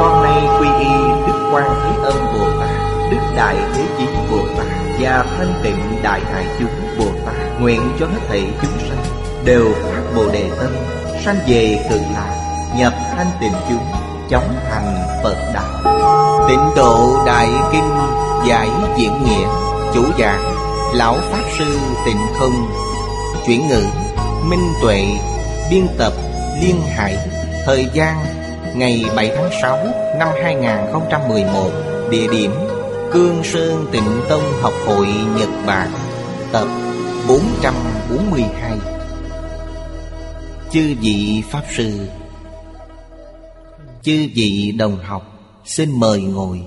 Con nay quy y Đức Quan Thế Âm Bồ Tát, Đức Đại Thế Chí Bồ Tát Và Thanh Tịnh Đại Hải Chúng Bồ Tát Nguyện cho hết thảy chúng sanh Đều phát Bồ Đề Tâm, Sanh về cực lạc Nhập thanh tịnh chúng, Chóng thành Phật Đạo Tịnh độ Đại Kinh Giải diễn nghĩa, Chủ giảng, Lão Pháp Sư Tịnh Không, Chuyển ngữ, Minh Tuệ, Biên tập, Liên Hải Thời gian Ngày 7 tháng 6 năm 2011 Địa điểm Cương Sơn Tịnh Tông Học hội Nhật Bản, Tập 442 Chư vị Pháp Sư, Chư vị đồng học, Xin mời ngồi.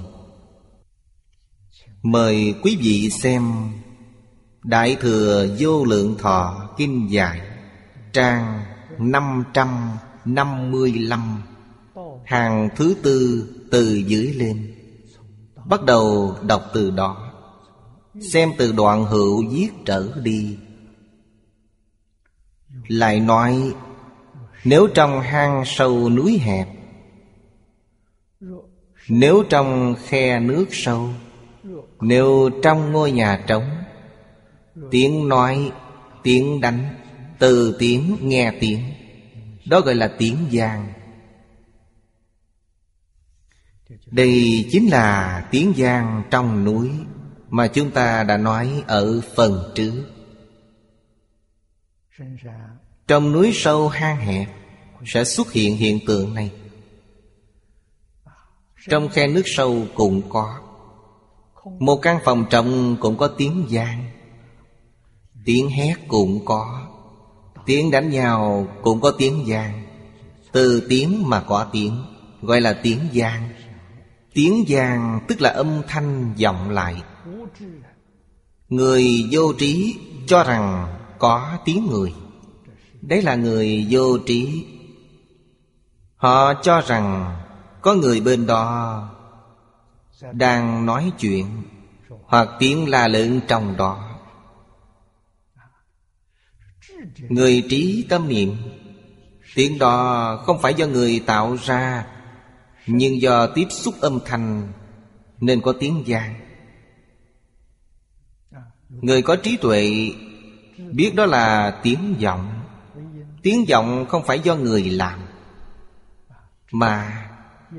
Mời quý vị xem Đại Thừa Vô Lượng Thọ Kinh Giải, Trang 555 Hàng thứ tư từ dưới lên. Bắt đầu đọc từ đó, Xem từ đoạn hữu viết trở đi. Lại nói, Nếu trong hang sâu núi hẹp, Nếu trong khe nước sâu, Nếu trong ngôi nhà trống, Tiếng nói, Tiếng đánh, Từ tiếng nghe tiếng, Đó gọi là tiếng giang Đây chính là tiếng giang trong núi Mà chúng ta đã nói ở phần trước. Trong núi sâu hang hẹp Sẽ xuất hiện hiện tượng này. Trong khe nước sâu cũng có. Một căn phòng trọng cũng có tiếng giang Tiếng hét cũng có. Tiếng đánh nhau cũng có tiếng giang Từ tiếng mà có tiếng, Gọi là tiếng giang Tiếng vàng tức là âm thanh vọng lại. Người vô trí cho rằng có tiếng người. Đấy là người vô trí. Họ cho rằng có người bên đó Đang nói chuyện, Hoặc tiếng la lớn trong đó. Người trí tâm niệm, Tiếng đó không phải do người tạo ra nhưng do tiếp xúc âm thanh, Nên có tiếng giang Người có trí tuệ Biết đó là tiếng vọng. Tiếng vọng không phải do người làm, Mà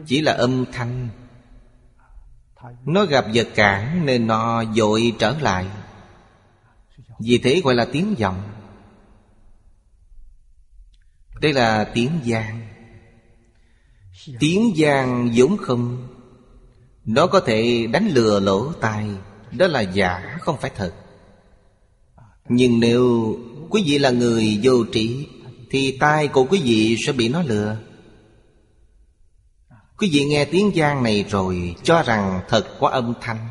chỉ là âm thanh. Nó gặp vật cản nên nó dội trở lại. Vì thế gọi là tiếng vọng. Đây là tiếng giang Tiếng giang vốn không. Nó có thể đánh lừa lỗ tai, Đó là giả, không phải thật. Nhưng nếu quý vị là người vô trí, Thì tai của quý vị sẽ bị nó lừa. Quý vị nghe tiếng giang này rồi Cho rằng thật có âm thanh.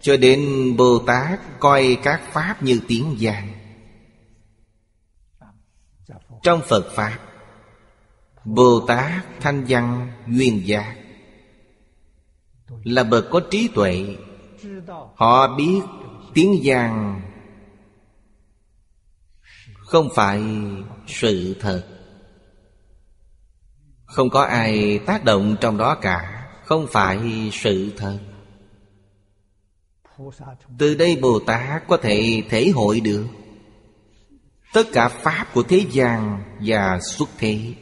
Cho đến Bồ Tát coi các pháp như tiếng giang trong Phật Pháp Bồ Tát Thanh Văn Duyên Giác. Là bậc có trí tuệ, Họ biết tiếng giang Không phải sự thật. Không có ai tác động trong đó cả, Không phải sự thật. Từ đây Bồ Tát có thể thể hội được Tất cả pháp của thế gian và xuất thế.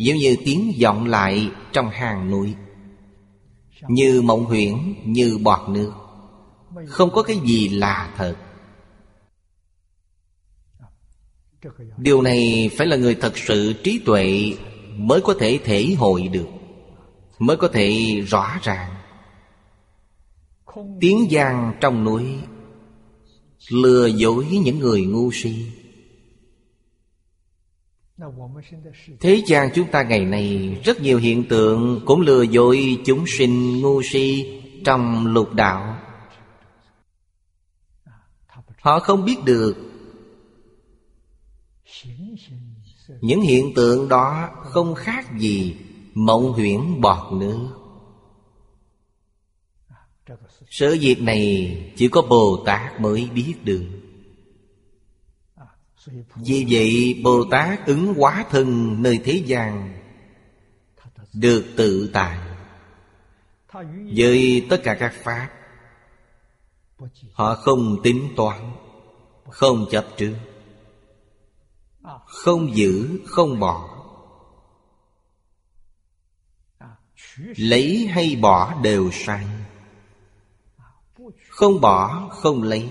Giống như tiếng vọng lại trong hàng núi. Như mộng huyễn, như bọt nước. Không có cái gì là thật. Điều này phải là người thật sự trí tuệ Mới có thể thể hội được Mới có thể rõ ràng. Tiếng giang trong núi Lừa dối những người ngu si. Thế gian chúng ta ngày nay Rất nhiều hiện tượng Cũng lừa dối chúng sinh ngu si Trong lục đạo. Họ không biết được Những hiện tượng đó Không khác gì Mộng huyễn bọt nước. Sự việc này Chỉ có Bồ Tát mới biết được vì vậy Bồ Tát ứng hóa thân nơi thế gian Được tự tại. Với tất cả các Pháp Họ không tính toán Không chấp trước Không giữ, không bỏ. Lấy hay bỏ đều sai. Không bỏ, không lấy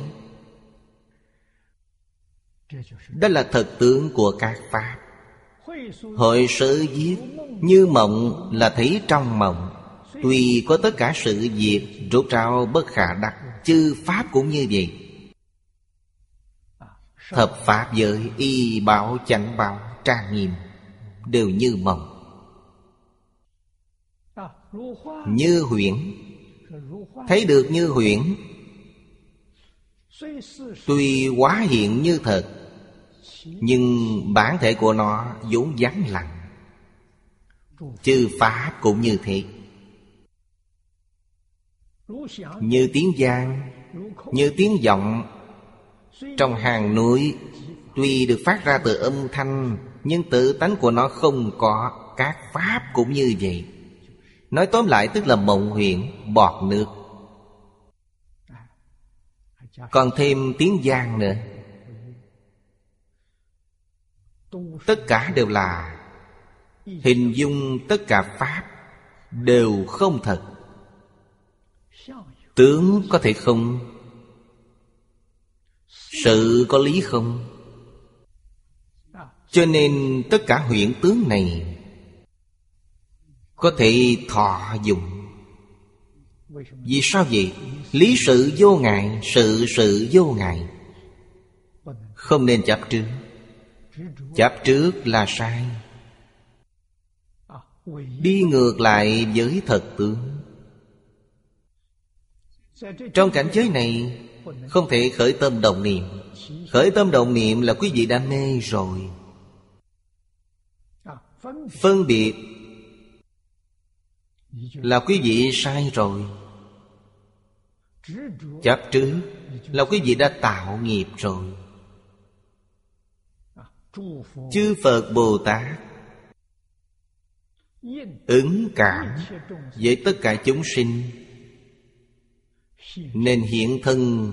đó là thật tướng của các Pháp. Hội sự viết Như mộng là thấy trong mộng. Tuy có tất cả sự việc Rốt ráo bất khả đắc, Chư Pháp cũng như vậy. Thập Pháp giới Y bảo chẳng bảo, trang nghiêm, Đều như mộng. Như huyễn, Thấy được như huyễn. Tuy quá hiện như thật nhưng bản thể của nó vốn vắng lặng. Chư Pháp cũng như thế. Như tiếng giang Như tiếng giọng Trong hàng núi, Tuy được phát ra từ âm thanh, Nhưng tự tánh của nó không có Các Pháp cũng như vậy. Nói tóm lại tức là mộng huyện Bọt nước. Còn thêm tiếng giang nữa. Tất cả đều là hình dung tất cả pháp đều không thật. Tướng có thể không? Sự có lý không? Cho nên tất cả huyện tướng này có thể thọ dụng. Vì sao vậy? Lý sự vô ngại, Sự sự vô ngại. Không nên chấp trước Chấp trước là sai. Đi ngược lại với thật tướng. Trong cảnh giới này, Không thể khởi tâm đồng niệm. Khởi tâm đồng niệm là quý vị đã mê rồi. Phân biệt Là quý vị sai rồi. Chấp trước là quý vị đã tạo nghiệp rồi. Chư Phật Bồ Tát Ứng cảm với tất cả chúng sinh, Nên hiện thân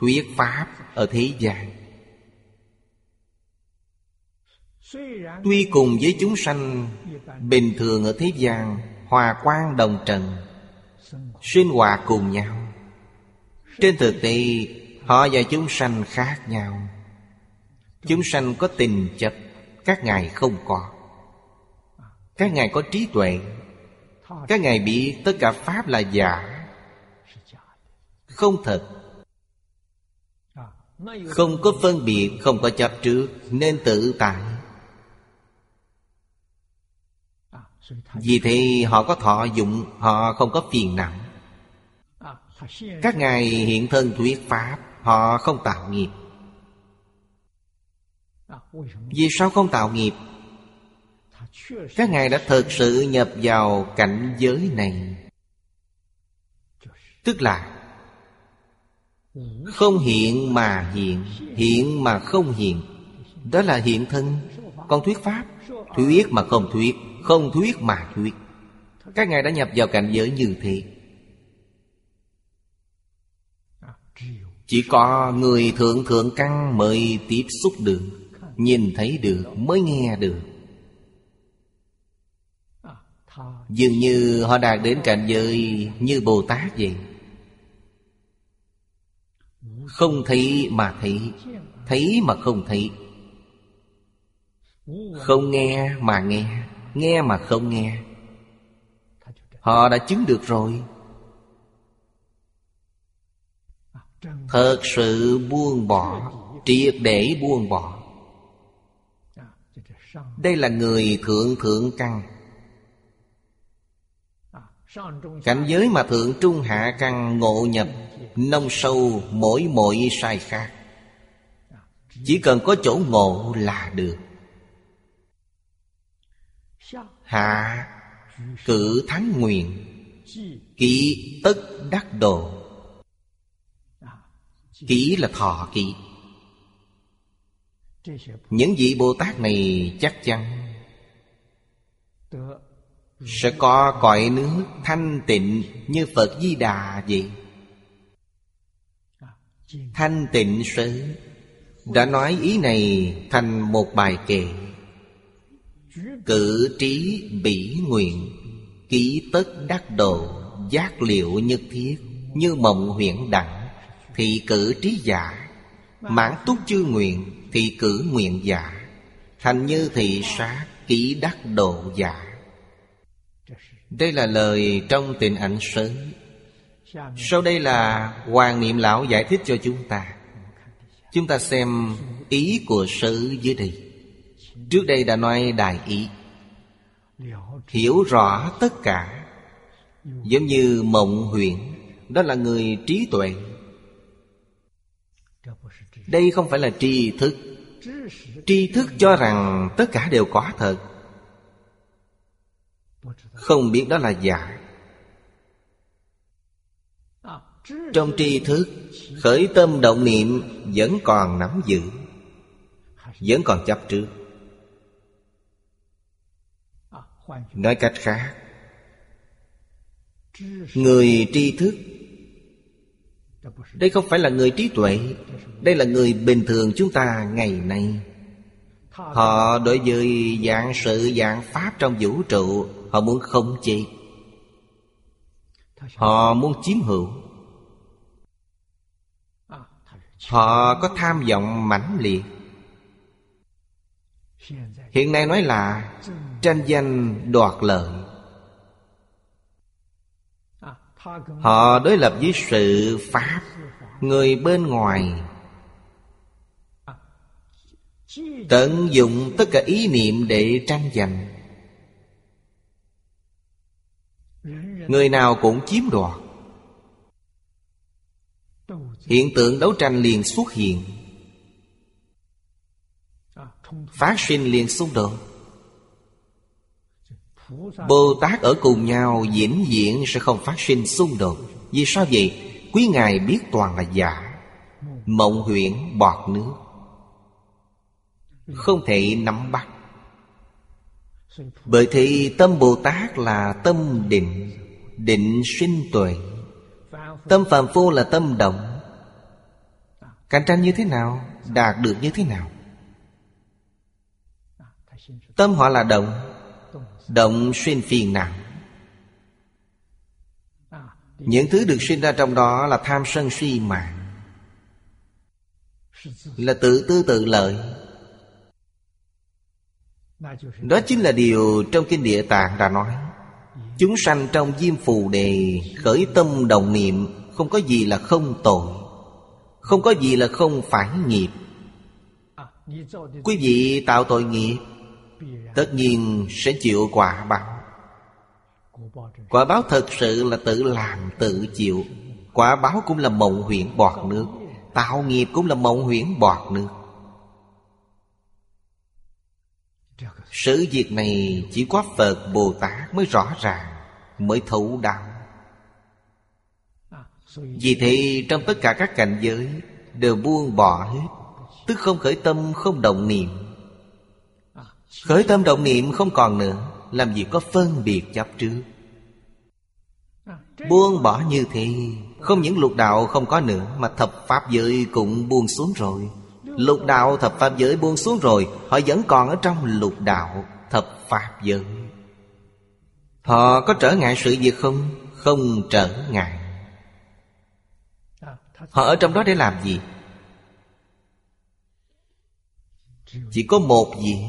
thuyết Pháp ở thế gian. Tuy cùng với chúng sanh Bình thường ở thế gian, Hòa quang đồng trần, Sinh hoạt cùng nhau, trên thực tế Họ và chúng sanh khác nhau. Chúng sanh có tình chấp Các ngài không có. Các ngài có trí tuệ, Các ngài bị tất cả Pháp là giả. Không thật. Không có phân biệt, Không có chấp trước, Nên tự tại. Vì thế họ có thọ dụng, Họ không có phiền não. Các ngài hiện thân thuyết Pháp, Họ không tạo nghiệp. Vì sao không tạo nghiệp? Các ngài đã thực sự nhập vào cảnh giới này. Tức là Không hiện mà hiện Hiện mà không hiện. Đó là hiện thân Còn thuyết Pháp. Thuyết mà không thuyết Không thuyết mà thuyết. Các ngài đã nhập vào cảnh giới như thế. Chỉ có người thượng thượng căn mới tiếp xúc được Nhìn thấy được, mới nghe được. Dường như họ đạt đến cảnh giới như Bồ Tát vậy. Không thấy mà thấy Thấy mà không thấy. Không nghe mà nghe Nghe mà không nghe. Họ đã chứng được rồi. Thật sự buông bỏ, Triệt để buông bỏ. Đây là người thượng thượng căn. Cảnh giới mà thượng trung hạ căn ngộ nhập, Nông sâu mỗi mỗi sai khác. Chỉ cần có chỗ ngộ là được. Hạ, cử thánh nguyện, kỹ tất đắc độ. Kỹ là thọ kỹ. Những vị Bồ Tát này chắc chắn Sẽ có cõi nước thanh tịnh Như Phật Di Đà vậy. Thanh tịnh sớ, Đã nói ý này thành một bài kệ. Cử trí bỉ nguyện, Ký tất đắc độ, Giác liệu nhất thiết Như mộng huyễn đẳng Thị cử trí giả, Mãn túc chư nguyện Thị cử nguyện giả, Thành như thị sát Ký đắc độ giả. Đây là lời trong tình ảnh sớ Sau đây là Hoàng Niệm Lão giải thích cho chúng ta. Chúng ta xem ý của sớ dưới đây. Trước đây đã nói đại ý. Hiểu rõ tất cả, Giống như mộng huyện Đó là người trí tuệ. Đây không phải là tri thức. Tri thức cho rằng tất cả đều có thật. Không biết đó là giả. Trong tri thức, Khởi tâm động niệm Vẫn còn nắm giữ, Vẫn còn chấp trước. Nói cách khác, người tri thức đây không phải là người trí tuệ, đây là người bình thường chúng ta ngày nay. Họ đối với dạng sự dạng pháp trong vũ trụ, họ muốn không chế. Họ muốn chiếm hữu. Họ có tham vọng mãnh liệt. Hiện nay nói là tranh danh đoạt lợi họ đối lập với sự pháp, người bên ngoài. Tận dụng tất cả ý niệm để tranh giành. Người nào cũng chiếm đoạt. Hiện tượng đấu tranh liền xuất hiện. Phát sinh liền xung đột. Bồ Tát ở cùng nhau diễn diễn sẽ không phát sinh xung đột. Vì sao vậy? Quý Ngài biết toàn là giả, Mộng huyễn bọt nước, Không thể nắm bắt. Bởi thì tâm Bồ Tát là tâm định Định sinh tuệ. Tâm phàm phu là tâm động. Cạnh tranh như thế nào, Đạt được như thế nào? Tâm họ là động Động sinh phiền não. Những thứ được sinh ra trong đó là tham sân si mạng, Là tự tư tự lợi. Đó chính là điều trong Kinh Địa Tạng đã nói. Chúng sanh trong diêm phù đề Khởi tâm đồng niệm, Không có gì là không tội, Không có gì là không phải nghiệp. Quý vị tạo tội nghiệp Tất nhiên sẽ chịu quả báo. Quả báo thật sự là tự làm, tự chịu. Quả báo cũng là mộng huyễn bọt nước, Tạo nghiệp cũng là mộng huyễn bọt nước. Sự việc này chỉ có Phật Bồ Tát mới rõ ràng, Mới thấu đạo Vì thế, trong tất cả các cảnh giới, Đều buông bỏ hết, Tức không khởi tâm, không động niệm. Khởi tâm động niệm không còn nữa, Làm gì có phân biệt chấp trước Buông bỏ như thế, Không những lục đạo không có nữa, Mà thập pháp giới cũng buông xuống rồi Lục đạo, thập pháp giới buông xuống rồi, Họ vẫn còn ở trong lục đạo, Thập pháp giới Họ có trở ngại sự việc không? Không trở ngại Họ ở trong đó để làm gì? Chỉ có một việc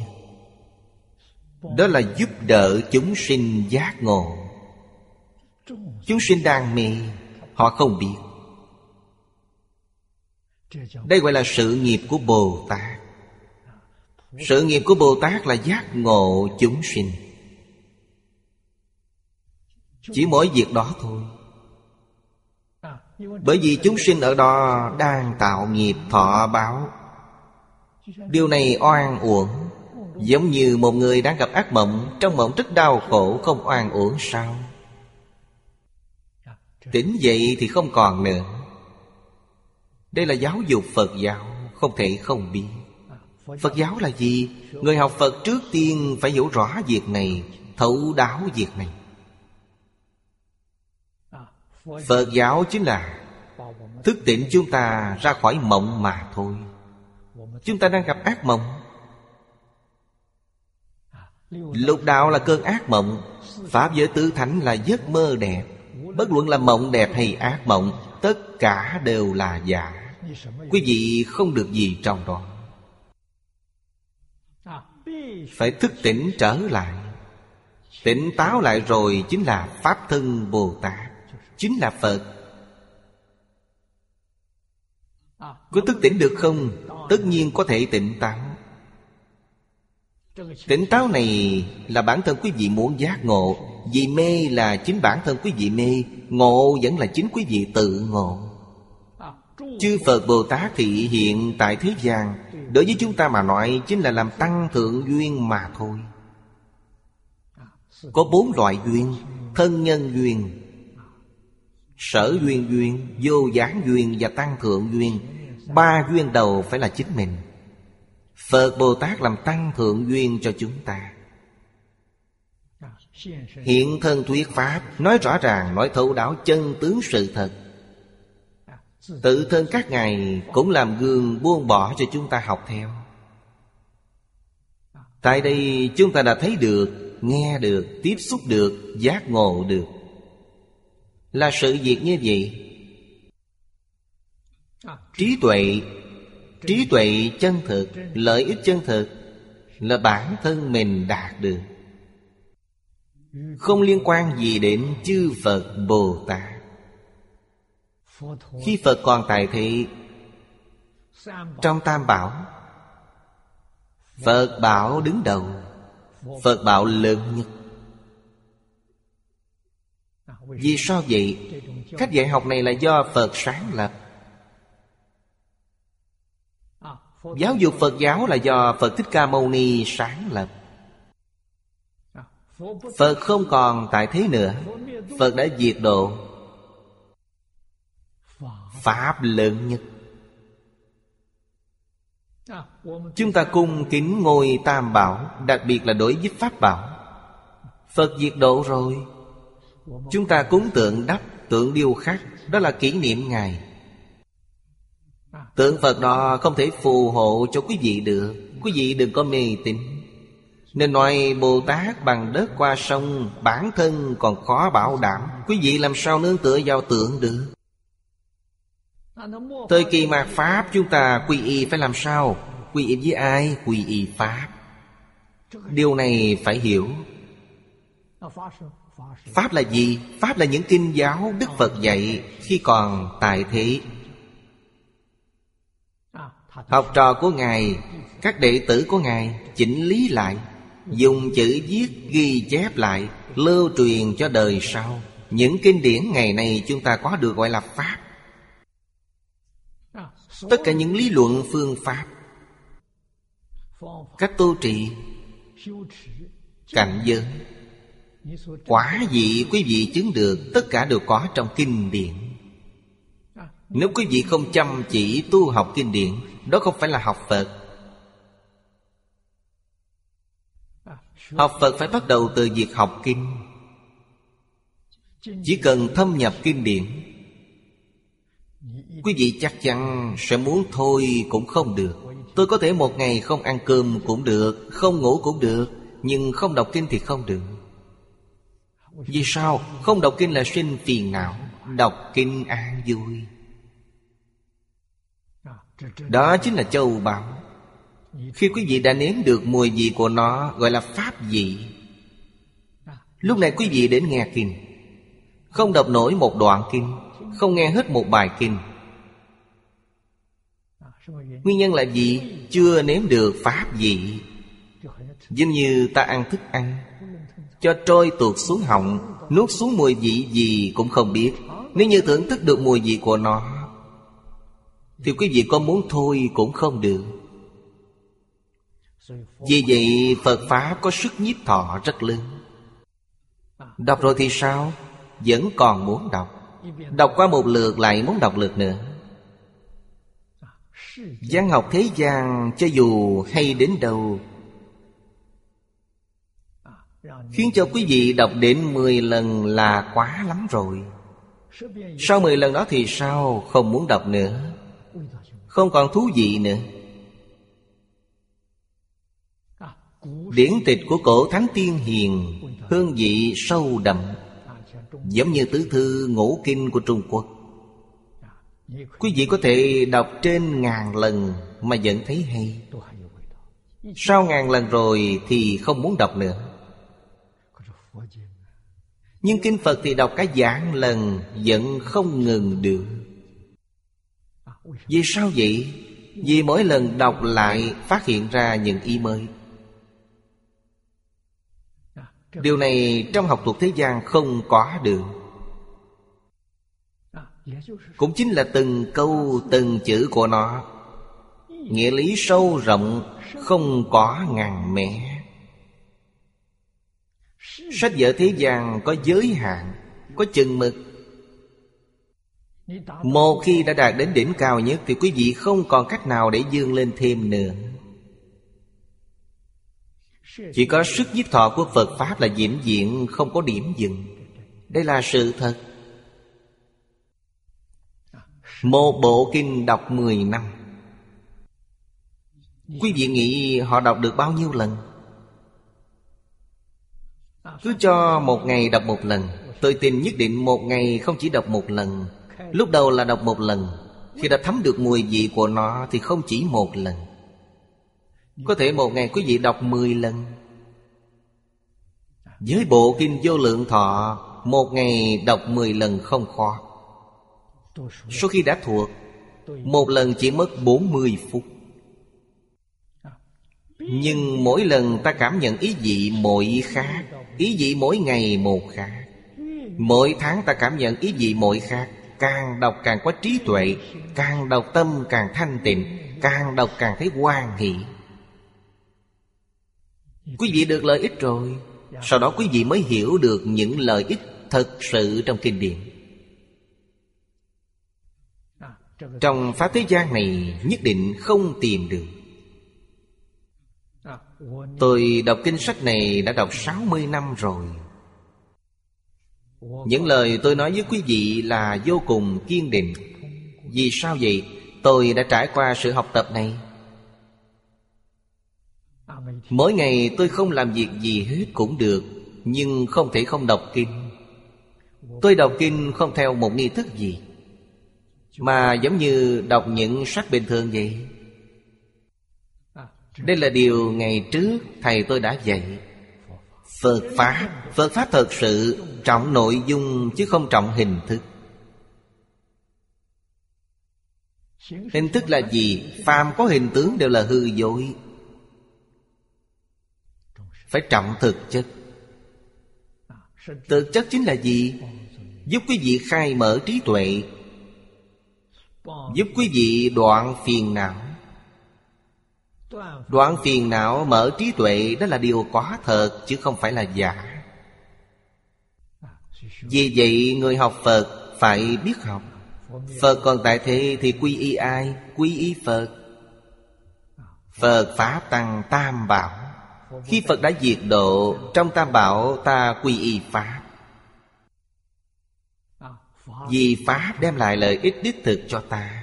đó là giúp đỡ chúng sinh giác ngộ. Chúng sinh đang mê, họ không biết. Đây gọi là sự nghiệp của bồ tát. Sự nghiệp của Bồ Tát là giác ngộ chúng sinh. Chỉ mỗi việc đó thôi. Bởi vì chúng sinh ở đó đang tạo nghiệp thọ báo. Điều này oan uổng. Giống như một người đang gặp ác mộng, Trong mộng rất đau khổ, không oan uổng sao? Tỉnh dậy thì không còn nữa. Đây là giáo dục Phật giáo, Không thể không biết. Phật giáo là gì? Người học Phật trước tiên phải hiểu rõ việc này, Thấu đáo việc này. Phật giáo chính là Thức tỉnh chúng ta ra khỏi mộng mà thôi. Chúng ta đang gặp ác mộng Lục đạo là cơn ác mộng, Pháp giới tứ thánh là giấc mơ đẹp. Bất luận là mộng đẹp hay ác mộng, Tất cả đều là giả. Quý vị không được gì trong đó Phải thức tỉnh trở lại. Tỉnh táo lại rồi chính là Pháp thân Bồ Tát, Chính là Phật. Có thức tỉnh được không? Tất nhiên có thể tỉnh táo. Tỉnh táo này là bản thân quý vị muốn giác ngộ. Vì mê là chính bản thân quý vị mê, Ngộ vẫn là chính quý vị tự ngộ. Chư Phật Bồ Tát thị hiện tại thế gian. Đối với chúng ta mà nói, Chính là làm tăng thượng duyên mà thôi. Có bốn loại duyên, Thân nhân duyên, Sở duyên duyên, Vô gián duyên và tăng thượng duyên. Ba duyên đầu phải là chính mình. Phật Bồ Tát làm tăng thượng duyên cho chúng ta. Hiện thân thuyết Pháp Nói rõ ràng nói thấu đáo chân tướng sự thật. Tự thân các ngài cũng làm gương buông bỏ cho chúng ta học theo. Tại đây chúng ta đã thấy được Nghe được, tiếp xúc được, giác ngộ được. Là sự việc như vậy. Trí tuệ Trí tuệ chân thực, Lợi ích chân thực Là bản thân mình đạt được. Không liên quan gì đến chư Phật, Bồ Tát. Khi Phật còn tại thị Trong Tam Bảo, Phật Bảo đứng đầu, Phật Bảo lớn nhất. Vì sao vậy? Cách dạy học này là do Phật sáng lập. Giáo dục Phật giáo là do Phật Thích Ca Mâu Ni sáng lập. Phật không còn tại thế nữa. Phật đã diệt độ. Pháp lớn nhất. Chúng ta cung kính ngôi Tam Bảo, Đặc biệt là đối với Pháp Bảo. Phật diệt độ rồi. Chúng ta cúng tượng đắp Tượng điêu khắc Đó là kỷ niệm Ngài. Tượng Phật đó không thể phù hộ cho quý vị được. Quý vị đừng có mê tín. Nên nói Bồ Tát bằng đất qua sông, Bản thân còn khó bảo đảm. Quý vị làm sao nương tựa vào tượng được? Thời kỳ mạt Pháp, chúng ta quy y phải làm sao? Quy y với ai? Quy y Pháp. Điều này phải hiểu. Pháp là gì? Pháp là những kinh giáo Đức Phật dạy Khi còn tại thế. Học trò của Ngài, Các đệ tử của Ngài chỉnh lý lại, Dùng chữ viết ghi chép lại, Lưu truyền cho đời sau. Những kinh điển ngày nay chúng ta có được gọi là Pháp. Tất cả những lý luận phương pháp, Cách tu trì Cảnh giới, Quả gì quý vị chứng được, Tất cả đều có trong kinh điển. Nếu quý vị không chăm chỉ tu học kinh điển đó không phải là học Phật. Học Phật phải bắt đầu từ việc học kinh. Chỉ cần thâm nhập kinh điển, Quý vị chắc chắn sẽ muốn thôi cũng không được. Tôi có thể một ngày không ăn cơm cũng được, Không ngủ cũng được, Nhưng không đọc kinh thì không được. Vì sao? Không đọc kinh là sinh phiền não. Đọc kinh an vui đó chính là châu bảo Khi quý vị đã nếm được mùi vị của nó, Gọi là pháp vị, Lúc này quý vị đến nghe kinh. Không đọc nổi một đoạn kinh, Không nghe hết một bài kinh. Nguyên nhân là gì? Chưa nếm được pháp vị. Giống như ta ăn thức ăn, Cho trôi tuột xuống họng, Nuốt xuống mùi vị gì cũng không biết. Nếu như thưởng thức được mùi vị của nó thì quý vị có muốn thôi cũng không được. Vì vậy, Phật Pháp có sức nhiếp thọ rất lớn. Đọc rồi thì sao? Vẫn còn muốn đọc. Đọc qua một lượt lại muốn đọc lượt nữa. Văn học thế gian cho dù hay đến đâu, Khiến cho quý vị đọc đến 10 lần là quá lắm rồi. Sau 10 lần đó thì sao? Không muốn đọc nữa. Không còn thú vị nữa. Điển tịch của cổ Thánh Tiên Hiền, Hương vị sâu đậm, Giống như tứ thư ngũ kinh của Trung Quốc. Quý vị có thể đọc trên ngàn lần Mà vẫn thấy hay. Sau ngàn lần rồi thì không muốn đọc nữa. Nhưng Kinh Phật thì đọc cả giảng lần Vẫn không ngừng được. Vì sao vậy? Vì mỗi lần đọc lại phát hiện ra những ý mới. Điều này trong học thuật thế gian không có được. Cũng chính là từng câu, từng chữ của nó. Nghĩa lý sâu rộng, Không có ngàn mẻ Sách vở thế gian có giới hạn, Có chừng mực. Một khi đã đạt đến đỉnh cao nhất Thì quý vị không còn cách nào để dương lên thêm nữa. Chỉ có sức nhiếp thọ của Phật Pháp là diễn diện không có điểm dừng. Đây là sự thật. Một bộ kinh đọc 10 năm. Quý vị nghĩ họ đọc được bao nhiêu lần? Cứ cho một ngày đọc một lần. Tôi tin nhất định một ngày không chỉ đọc một lần. Lúc đầu là đọc một lần, Khi đã thấm được mùi vị của nó Thì không chỉ một lần. Có thể một ngày quý vị đọc 10 lần. Với bộ kinh vô lượng thọ, Một ngày đọc 10 lần không khó. Số khi đã thuộc, Một lần chỉ mất 40 phút. Nhưng mỗi lần ta cảm nhận ý vị mỗi khác, Ý vị mỗi ngày một khác. Mỗi tháng ta cảm nhận ý vị mỗi khác. Càng đọc càng có trí tuệ, Càng đọc tâm càng thanh tịnh, Càng đọc càng thấy hoan hỷ. Quý vị được lợi ích rồi. Sau đó quý vị mới hiểu được những lợi ích thật sự trong kinh điển. Trong Pháp thế gian này, nhất định không tìm được. Tôi đọc kinh sách này đã đọc 60 năm rồi. Những lời tôi nói với quý vị là vô cùng kiên định. Vì sao vậy? Tôi đã trải qua sự học tập này. Mỗi ngày tôi không làm việc gì hết cũng được, Nhưng không thể không đọc kinh. Tôi đọc kinh không theo một nghi thức gì, Mà giống như đọc những sách bình thường vậy. Đây là điều ngày trước thầy tôi đã dạy. Phật Pháp. Phật Pháp thật sự trọng nội dung chứ không trọng hình thức. Hình thức là gì? Phàm có hình tướng đều là hư dối. Phải trọng thực chất. Thực chất chính là gì? Giúp quý vị khai mở trí tuệ. Giúp quý vị đoạn phiền não. Đoạn phiền não, mở trí tuệ, Đó là điều có thật, Chứ không phải là giả. Vì vậy, người học Phật Phải biết học. Phật còn tại thế thì quy y ai? Quy y Phật. Phật Pháp Tăng Tam Bảo. Khi Phật đã diệt độ, Trong Tam Bảo ta quy y Pháp. Vì Pháp đem lại lợi ích đích thực cho ta.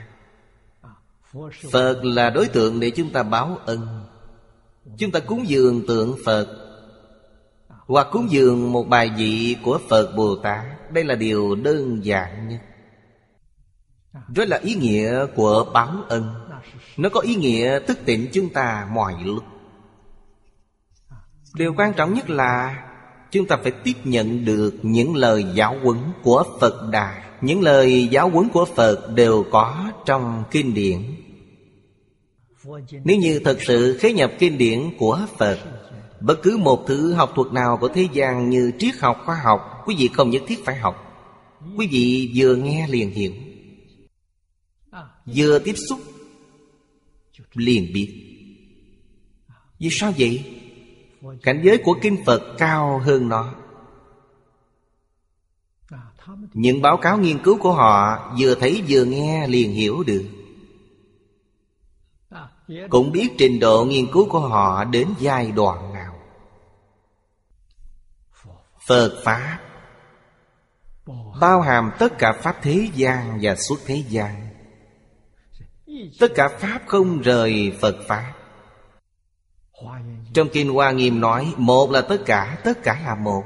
Phật là đối tượng để chúng ta báo ân. Chúng ta cúng dường tượng Phật, Hoặc cúng dường một bài vị của Phật Bồ Tát. Đây là điều đơn giản nhất. Đó là ý nghĩa của báo ân. Nó có ý nghĩa thức tỉnh chúng ta mọi lúc. Điều quan trọng nhất là Chúng ta phải tiếp nhận được những lời giáo huấn của Phật Đà. Những lời giáo huấn của Phật đều có trong kinh điển. Nếu như thật sự khế nhập kinh điển của Phật Bất cứ một thứ học thuật nào của thế gian như triết học, khoa học Quý vị không nhất thiết phải học. Quý vị vừa nghe liền hiểu. Vừa tiếp xúc Liền biết. Vì sao vậy? Cảnh giới của Kinh Phật cao hơn nó. Những báo cáo nghiên cứu của họ Vừa thấy vừa nghe liền hiểu được. Cũng biết trình độ nghiên cứu của họ đến giai đoạn nào. Phật Pháp. Bao hàm tất cả Pháp thế gian và suốt thế gian. Tất cả Pháp không rời Phật Pháp. Trong Kinh Hoa Nghiêm nói Một là tất cả, tất cả là một.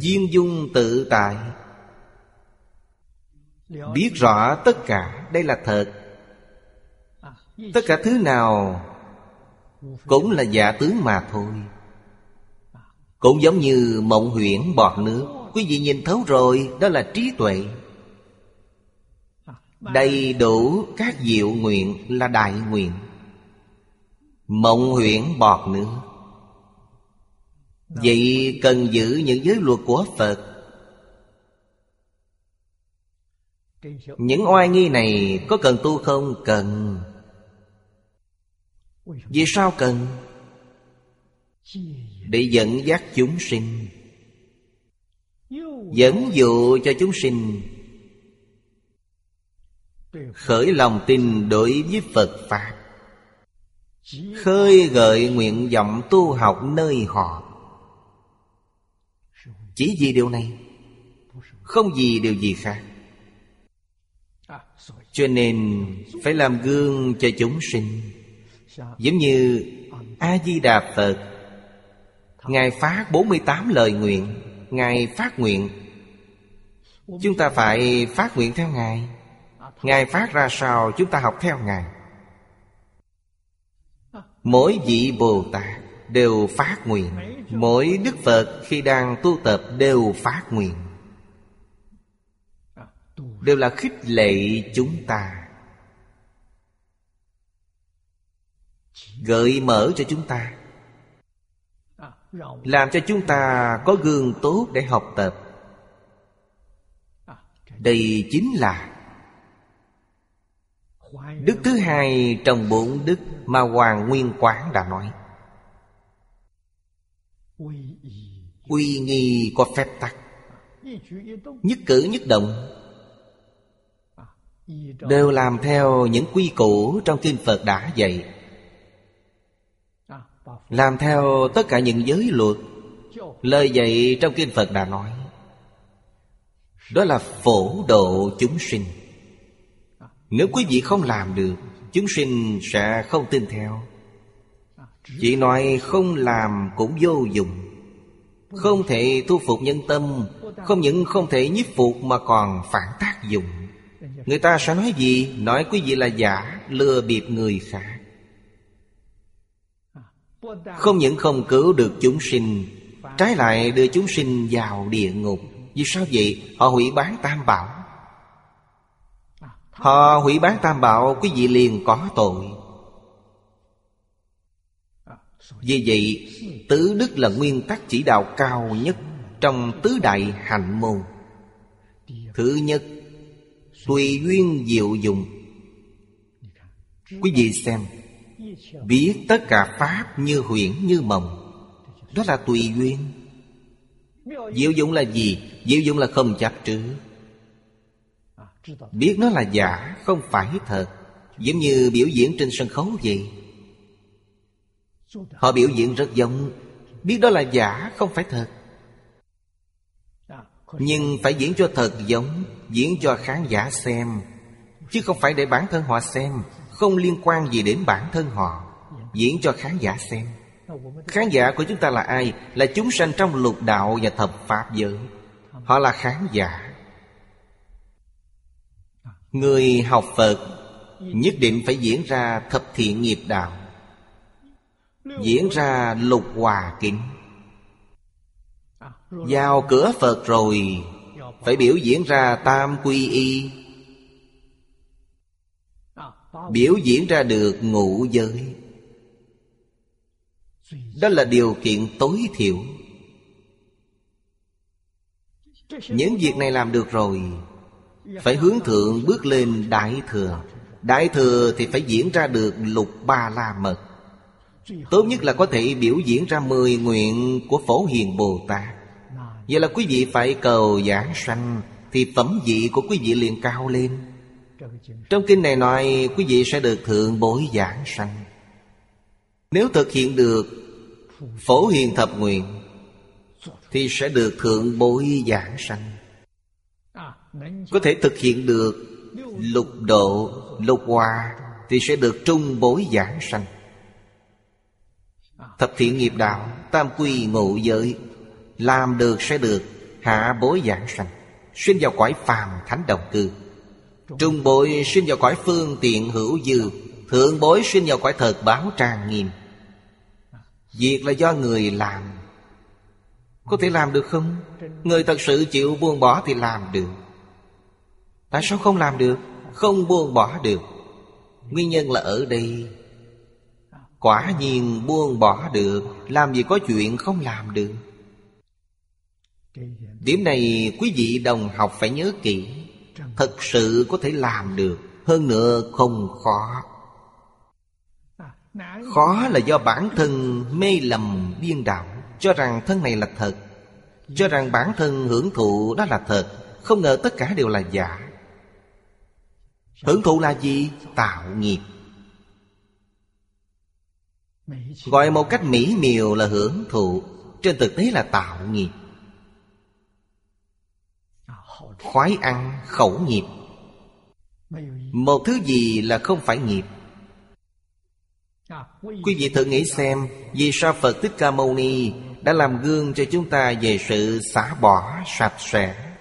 Viên dung tự tại. Biết rõ tất cả đây là thật. Tất cả thứ nào Cũng là giả tướng mà thôi. Cũng giống như mộng huyễn bọt nước. Quý vị nhìn thấu rồi, Đó là trí tuệ. Đầy đủ các diệu nguyện là đại nguyện. Mộng huyễn bọt nước. Vậy cần giữ những giới luật của Phật. Những oai nghi này có cần tu không? Cần. Vì sao cần? Để dẫn dắt chúng sinh. Dẫn dụ cho chúng sinh. Khởi lòng tin đối với Phật Pháp. Khơi gợi nguyện vọng tu học nơi họ. Chỉ vì điều này, Không vì điều gì khác. Cho nên phải làm gương cho chúng sinh. Giống như A-di-đà Phật. Ngài phát 48 lời nguyện. Ngài phát nguyện. Chúng ta phải phát nguyện theo Ngài. Ngài phát ra sao chúng ta học theo Ngài. Mỗi vị Bồ Tát đều phát nguyện. Mỗi Đức Phật khi đang tu tập đều phát nguyện. Đều là khích lệ chúng ta. Gợi mở cho chúng ta. Làm cho chúng ta có gương tốt để học tập. Đây chính là Đức thứ hai trong bốn đức mà Hoàng Nguyên Quán đã nói. Uy nghi có phép tắc, Nhất cử nhất động, Đều làm theo những quy củ trong Kinh Phật đã dạy. Làm theo tất cả những giới luật. Lời dạy trong Kinh Phật đã nói, Đó là phổ độ chúng sinh. Nếu quý vị không làm được, Chúng sinh sẽ không tin theo. Chỉ nói không làm cũng vô dụng. Không thể thu phục nhân tâm, Không những không thể nhiếp phục Mà còn phản tác dụng. Người ta sẽ nói gì? Nói quý vị là giả, Lừa bịp người khác. Không những không cứu được chúng sinh, Trái lại đưa chúng sinh vào địa ngục. Vì sao vậy? Họ hủy bán tam bảo. Họ hủy bán tam bảo, Quý vị liền có tội. Vì vậy, Tứ đức là nguyên tắc chỉ đạo cao nhất Trong tứ đại hạnh môn. Thứ nhất, Tùy duyên diệu dụng. Quý vị xem Biết tất cả Pháp như huyễn như mộng. Đó là tùy duyên. Diệu dụng là gì? Diệu dụng là không chấp trước. Biết nó là giả, Không phải thật. Giống như biểu diễn trên sân khấu vậy. Họ biểu diễn rất giống. Biết đó là giả, không phải thật. Nhưng phải diễn cho thật giống, Diễn cho khán giả xem. Chứ không phải để bản thân họ xem. Không liên quan gì đến bản thân họ, Diễn cho khán giả xem. Khán giả của chúng ta là ai? Là chúng sanh trong lục đạo và thập pháp giới. Họ là khán giả. Người học Phật Nhất định phải diễn ra thập thiện nghiệp đạo, Diễn ra lục hòa kính. Vào cửa Phật rồi, Phải biểu diễn ra tam quy y. Biểu diễn ra được ngũ giới. Đó là điều kiện tối thiểu. Những việc này làm được rồi, Phải hướng thượng bước lên Đại Thừa. Đại Thừa thì phải diễn ra được lục ba la mật. Tốt nhất là có thể biểu diễn ra mười nguyện của Phổ Hiền Bồ Tát. Vậy là quý vị phải cầu giảng sanh Thì phẩm vị của quý vị liền cao lên. Trong kinh này nói quý vị sẽ được thượng bối giảng sanh. Nếu thực hiện được Phổ Hiền Thập Nguyện Thì sẽ được thượng bối giảng sanh. Có thể thực hiện được lục độ, lục hòa Thì sẽ được trung bối giảng sanh. Thập thiện nghiệp đạo Tam quy ngộ giới Làm được sẽ được Hạ bối giảng sanh. Sinh vào cõi phàm thánh đồng cư Trung bối sinh vào cõi phương tiện hữu dư, Thượng bối sinh vào cõi thật báo trang nghiêm. Việc là do người làm. Có thể làm được không? Người thật sự chịu buông bỏ thì làm được. Tại sao không làm được? Không buông bỏ được. Nguyên nhân là ở đây. Quả nhiên buông bỏ được, Làm gì có chuyện không làm được. Điểm này quý vị đồng học phải nhớ kỹ. Thật sự có thể làm được, Hơn nữa không khó. Khó là do bản thân mê lầm điên đạo, Cho rằng thân này là thật, Cho rằng bản thân hưởng thụ đó là thật, Không ngờ tất cả đều là giả. Hưởng thụ là gì? Tạo nghiệp. Gọi một cách mỹ miều là hưởng thụ, Trên thực tế là tạo nghiệp. Khoái ăn, khẩu nghiệp. Một thứ gì là không phải nghiệp? Quý vị thử nghĩ xem, Vì sao Phật Thích Ca Mâu Ni Đã làm gương cho chúng ta về sự xả bỏ, sạch sẽ?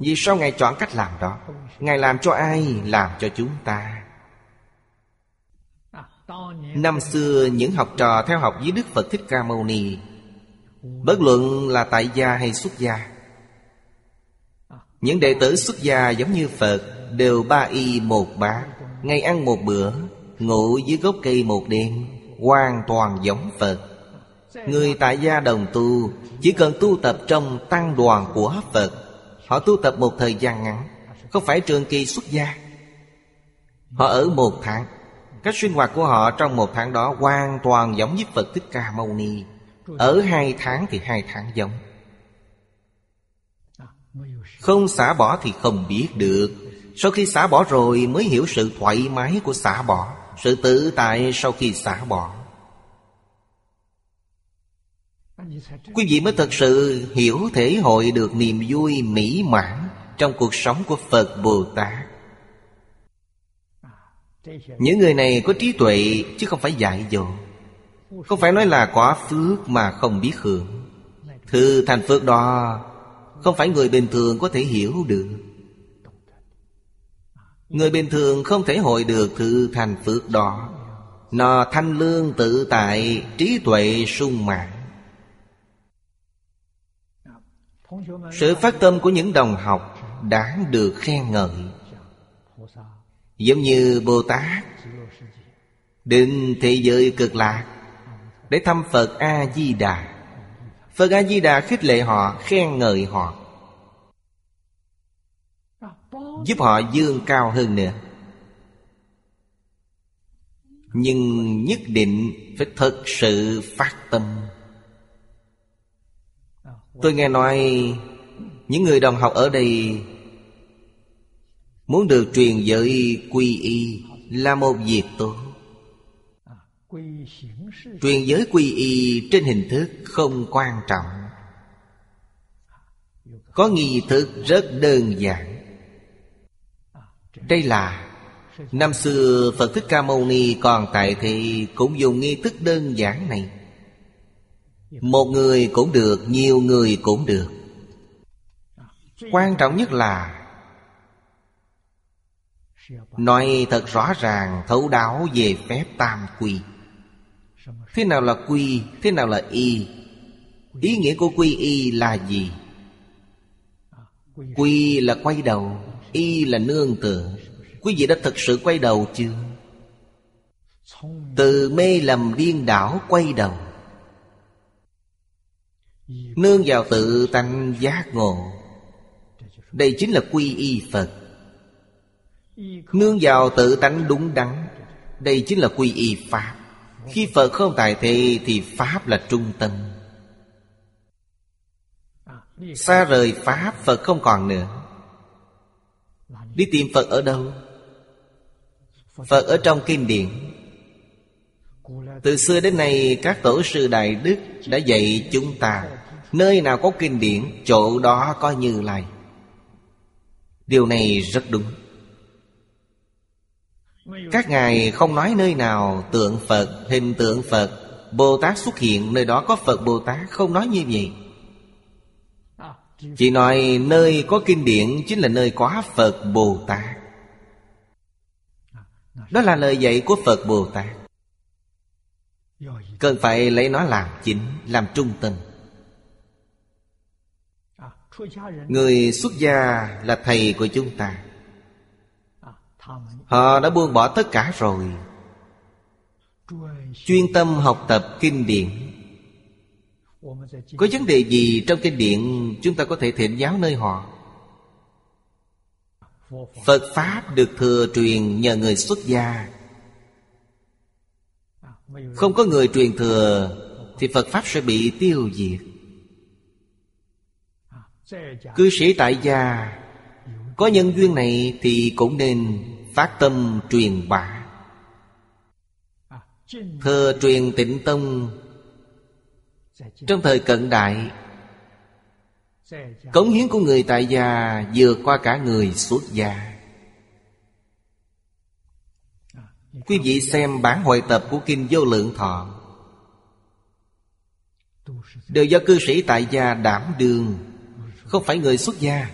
Vì sao Ngài chọn cách làm đó? Ngài làm cho ai Làm cho chúng ta? Năm xưa, những học trò theo học với Đức Phật Thích Ca Mâu Ni, Bất luận là tại gia hay xuất gia những đệ tử xuất gia giống như Phật Đều ba y một bát Ngày ăn một bữa, Ngủ dưới gốc cây một đêm, Hoàn toàn giống Phật. Người tại gia đồng tu Chỉ cần tu tập trong tăng đoàn của Phật, Họ tu tập một thời gian ngắn, Không phải trường kỳ xuất gia. Họ ở một tháng. Cách sinh hoạt của họ trong một tháng đó Hoàn toàn giống với Phật Thích Ca Mâu Ni. Ở hai tháng thì hai tháng giống. Không xả bỏ thì không biết được. Sau khi xả bỏ rồi mới hiểu sự thoải mái của xả bỏ, Sự tự tại sau khi xả bỏ. Quý vị mới thật sự hiểu thể hội được niềm vui mỹ mãn Trong cuộc sống của Phật Bồ Tát. Những người này có trí tuệ chứ không phải dạy dỗ Không phải nói là quá phước mà không biết hưởng. Thư thành phước đó không phải người bình thường có thể hiểu được. Người bình thường không thể hội được thư thành phước đó. Nó thanh lương tự tại, Trí tuệ sung mãn. Sự phát tâm của những đồng học Đáng được khen ngợi. Giống như Bồ Tát Đến thế giới cực lạc, Để thăm Phật A-di-đà Phật A-di-đà khích lệ họ, Khen ngợi họ, Giúp họ dương cao hơn nữa. Nhưng nhất định phải thật sự phát tâm. Tôi nghe nói Những người đồng học ở đây Muốn được truyền giới quy y Là một việc tốt. Truyền giới quy y trên hình thức không quan trọng. Có nghi thức rất đơn giản. Đây là, Năm xưa Phật Thích Ca Mâu Ni còn tại thì Cũng dùng nghi thức đơn giản này. Một người cũng được, Nhiều người cũng được. Quan trọng nhất là, Nói thật rõ ràng thấu đáo về phép tam quy. Thế nào là quy, thế nào là y? Ý nghĩa của quy y là gì? Quy là quay đầu Y là nương tựa. Quý vị đã thực sự quay đầu chưa? Từ mê lầm điên đảo quay đầu. Nương vào tự tánh giác ngộ. Đây chính là quy y Phật. Nương vào tự tánh đúng đắn. Đây chính là quy y Pháp. Khi Phật không tại thế Thì Pháp là trung tâm. Xa rời Pháp Phật không còn nữa. Đi tìm Phật ở đâu? Phật ở trong kinh điển Từ xưa đến nay, Các tổ sư Đại Đức Đã dạy chúng ta, Nơi nào có kinh điển Chỗ đó có Như Lai. Điều này rất đúng. Các ngài không nói nơi nào Tượng Phật, hình tượng Phật Bồ Tát xuất hiện Nơi đó có Phật Bồ Tát Không nói như vậy. Chỉ nói nơi có kinh điển Chính là nơi có Phật Bồ Tát Đó là lời dạy của Phật Bồ Tát Cần phải lấy nó làm chính Làm trung tâm. Người xuất gia là thầy của chúng ta. Họ đã buông bỏ tất cả rồi. Chuyên tâm học tập kinh điển. Có vấn đề gì trong kinh điển, Chúng ta có thể thỉnh giáo nơi họ. Phật Pháp được thừa truyền nhờ người xuất gia. Không có người truyền thừa, Thì Phật Pháp sẽ bị tiêu diệt. Cư sĩ tại gia, Có nhân duyên này thì cũng nên phát tâm truyền bá. Thơ truyền tịnh tông. Trong thời cận đại Cống hiến của người tại gia vượt qua cả người xuất gia. Quý vị xem bản hội tập của Kinh Vô Lượng Thọ. Đều do cư sĩ tại gia đảm đường, không phải người xuất gia.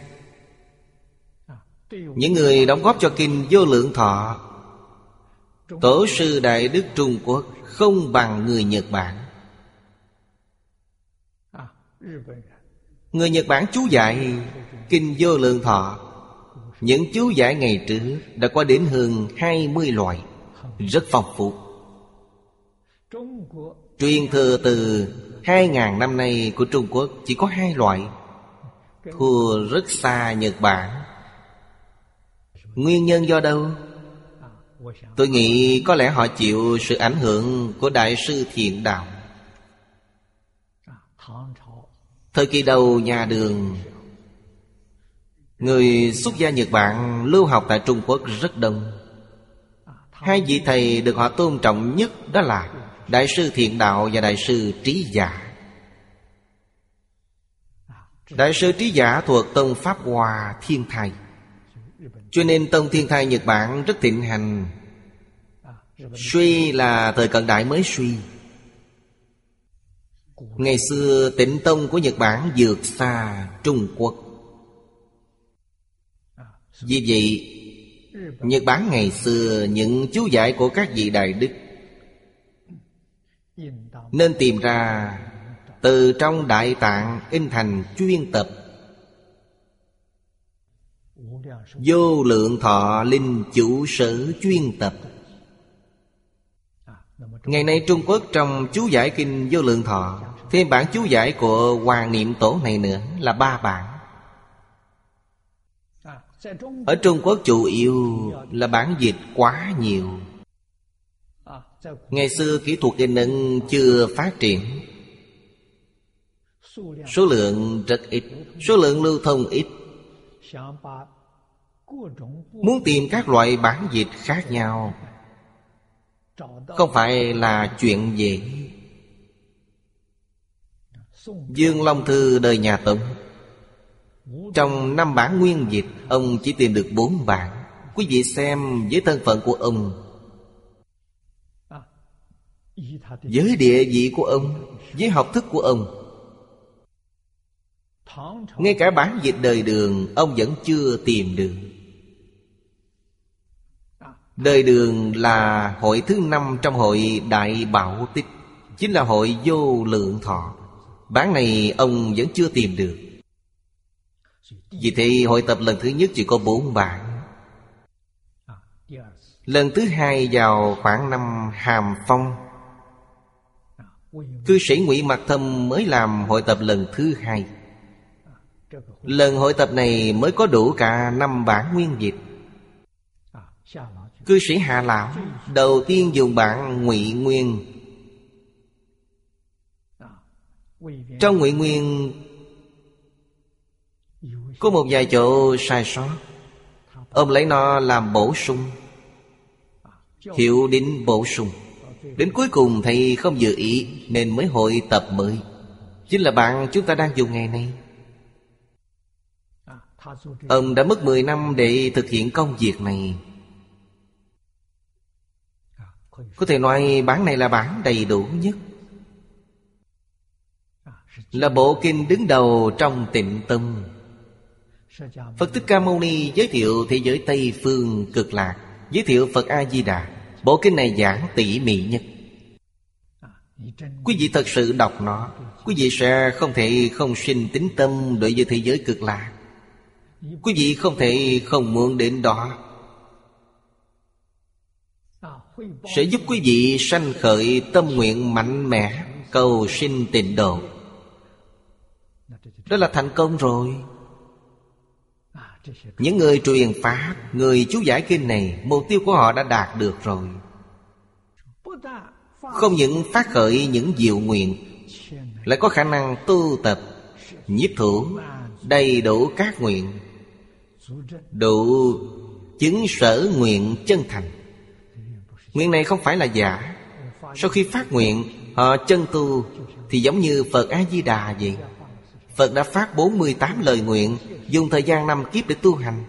Những người đóng góp cho kinh vô lượng thọ, Tổ sư Đại Đức Trung Quốc Không bằng người Nhật Bản. Người Nhật Bản chú dạy Kinh vô lượng thọ. Những chú giải ngày trước Đã có đến hơn 20 loại Rất phong phú. Truyền thừa từ 2.000 năm nay của Trung Quốc Chỉ có hai loại, Thua rất xa Nhật Bản. Nguyên nhân do đâu? Tôi nghĩ có lẽ họ chịu sự ảnh hưởng của Đại sư Thiện Đạo Thời kỳ đầu nhà đường, Người xuất gia Nhật Bản lưu học tại Trung Quốc rất đông Hai vị thầy được họ tôn trọng nhất đó là Đại sư Thiện Đạo và Đại sư Trí Giả Đại sư trí giả thuộc Tông Pháp Hòa Thiên thầy. Cho nên Tông Thiên Thai Nhật Bản rất thịnh hành. Suy là thời cận đại mới suy. Ngày xưa tịnh tông của Nhật Bản vượt xa Trung Quốc. Vì vậy, Nhật Bản ngày xưa những chú giải của các vị đại đức Nên tìm ra từ trong đại tạng in thành chuyên tập Vô lượng thọ linh chủ sở chuyên tập. Ngày nay Trung Quốc trong chú giải kinh vô lượng thọ Thêm bản chú giải của Hoàng Niệm Tổ này nữa là ba bản. Ở Trung Quốc chủ yếu là bản dịch quá nhiều. Ngày xưa kỹ thuật in ấn chưa phát triển. Số lượng rất ít, Số lượng lưu thông ít. Muốn tìm các loại bản dịch khác nhau. Không phải là chuyện dễ Dương Long Thư đời nhà Tống. Trong năm bản nguyên dịch, Ông chỉ tìm được bốn bản. Quý vị xem với thân phận của ông. Với địa vị của ông, Với học thức của ông. Ngay cả bản dịch đời đường, Ông vẫn chưa tìm được. Đời đường là hội thứ năm trong hội Đại Bảo Tích, Chính là hội vô lượng thọ. Bản này ông vẫn chưa tìm được. Vì thế hội tập lần thứ nhất chỉ có bốn bản. Lần thứ hai vào khoảng năm Hàm Phong. Cư sĩ Ngụy Mạc Thâm mới làm hội tập lần thứ hai. Lần hội tập này mới có đủ cả năm bản nguyên dịch Cư sĩ Hạ Lão, Đầu tiên dùng bản Ngụy Nguyên. Trong Ngụy Nguyên, Có một vài chỗ sai sót. Ông lấy nó làm bổ sung. Hiệu đến bổ sung. Đến cuối cùng thầy không dự ý Nên mới hội tập mới. Chính là bạn chúng ta đang dùng ngày nay. Ông đã mất 10 năm để thực hiện công việc này. Có thể nói bản này là bản đầy đủ nhất. Là bộ kinh đứng đầu trong tịnh tâm Phật Thích Ca Mâu Ni giới thiệu thế giới Tây Phương cực lạc. Giới thiệu Phật A-di-đà. Bộ kinh này giảng tỉ mỉ nhất. Quý vị thật sự đọc nó, Quý vị sẽ không thể không sinh tính tâm đối với thế giới cực lạc. Quý vị không thể không muốn đến đó. Sẽ giúp quý vị sanh khởi tâm nguyện mạnh mẽ. Cầu sinh tịnh độ. Đó là thành công rồi. Những người truyền Pháp, Người chú giải kinh này, Mục tiêu của họ đã đạt được rồi. Không những phát khởi những diệu nguyện, Lại có khả năng tu tập, Nhiếp thủ, Đầy đủ các nguyện, Đủ chứng sở nguyện chân thành. Nguyện này không phải là giả. Sau khi phát nguyện, Họ chân tu, Thì giống như Phật A-di-đà vậy. Phật đã phát 48 lời nguyện, Dùng thời gian năm kiếp để tu hành.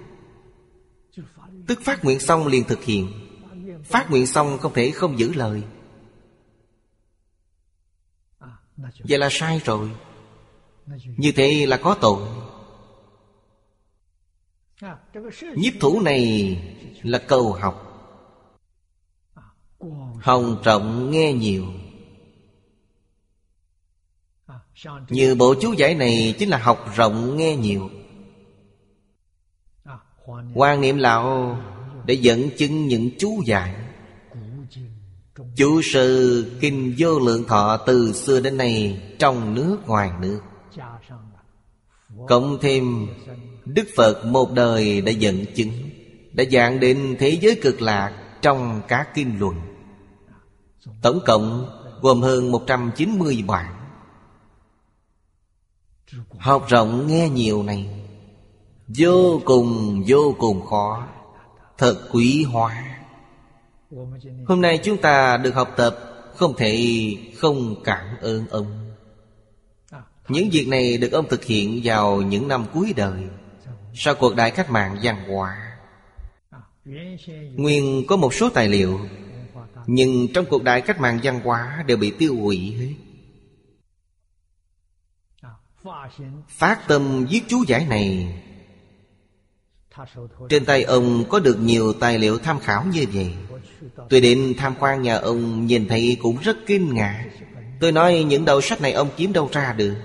Tức phát nguyện xong liền thực hiện. Phát nguyện xong không thể không giữ lời. Vậy là sai rồi. Như thế là có tội. Nhiếp thủ này là cầu học. Hồng trọng nghe nhiều. Như bộ chú giải này chính là học rộng nghe nhiều. Quan niệm lão để dẫn chứng những chú giải. Chú sư kinh vô lượng thọ từ xưa đến nay Trong nước ngoài nước. Cộng thêm Đức Phật một đời đã dẫn chứng, Đã dạng đến thế giới cực lạc Trong các kinh luận Tổng cộng gồm hơn 190 bản Học rộng nghe nhiều này, Vô cùng vô cùng khó, Thật quý hóa. Hôm nay chúng ta được học tập Không thể không cảm ơn ông. Những việc này được ông thực hiện vào những năm cuối đời, Sau cuộc đại cách mạng văn hóa Nguyên có một số tài liệu nhưng trong cuộc đại cách mạng văn hóa Đều bị tiêu hủy hết. Phát tâm giết chú giải này, Trên tay ông có được nhiều tài liệu tham khảo như vậy. Tôi đến tham quan nhà ông Nhìn thấy cũng rất kinh ngạc. Tôi nói, những đầu sách này ông kiếm đâu ra được?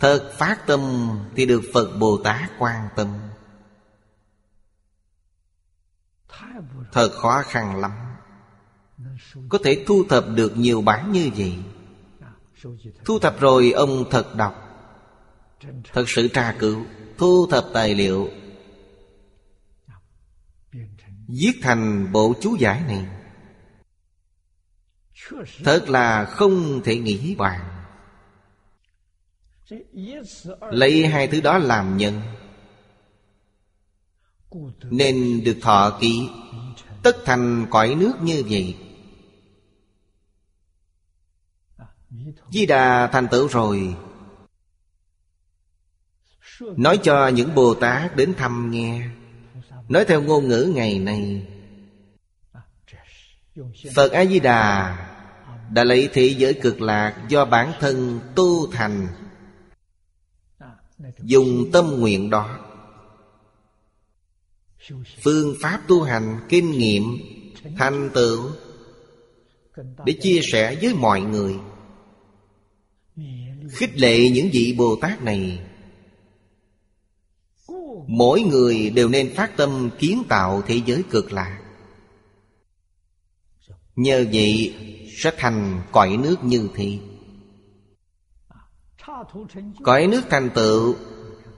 Thật phát tâm Thì được Phật Bồ Tát quan tâm. Thật khó khăn lắm. Có thể thu thập được nhiều bản như vậy. Thu thập rồi ông thật đọc. Thật sự tra cứu, Thu thập tài liệu. Viết thành bộ chú giải này. Thật là không thể nghĩ bàn. Lấy hai thứ đó làm nhân, Nên được thọ ký. Tất thành cõi nước như vậy. Di Đà thành tựu rồi. Nói cho những Bồ Tát đến thăm nghe. Nói theo ngôn ngữ ngày nay. Phật A-di-đà Đã lấy thế giới cực lạc Do bản thân tu thành. Dùng tâm nguyện đó Phương pháp tu hành Kinh nghiệm Thành tựu, Để chia sẻ với mọi người. Khích lệ những vị Bồ Tát này. Mỗi người đều nên phát tâm kiến tạo thế giới cực lạc Nhờ vậy sẽ thành cõi nước như thị Cõi nước thành tựu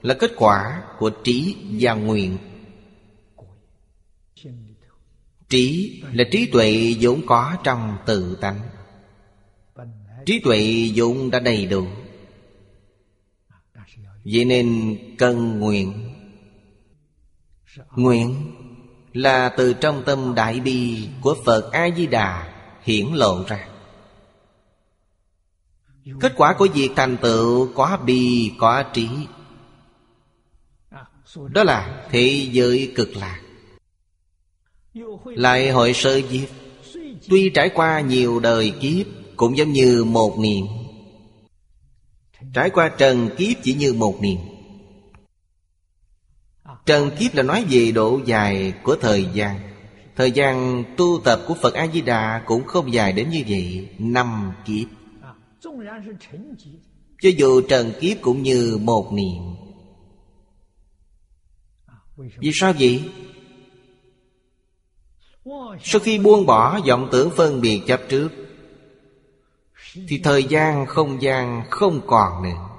là kết quả của trí và nguyện. Trí là trí tuệ vốn có trong tự tánh. Trí tuệ vốn đã đầy đủ. Vậy nên cần nguyện. Nguyện là từ trong tâm đại bi của Phật A-di-đà hiển lộ ra. Kết quả của việc thành tựu có bi, có trí. Đó là thế giới cực lạc. Lại hội sơ diệt Tuy trải qua nhiều đời kiếp, Cũng giống như một niệm Trải qua trần kiếp chỉ như một niệm Trần kiếp là nói về độ dài của thời gian. Thời gian tu tập của Phật A-di-đà cũng không dài đến như vậy, Năm kiếp. Cho dù trần kiếp cũng như một niệm Vì sao vậy? Sau khi buông bỏ vọng tưởng phân biệt chấp trước, Thì thời gian, không gian không còn nữa.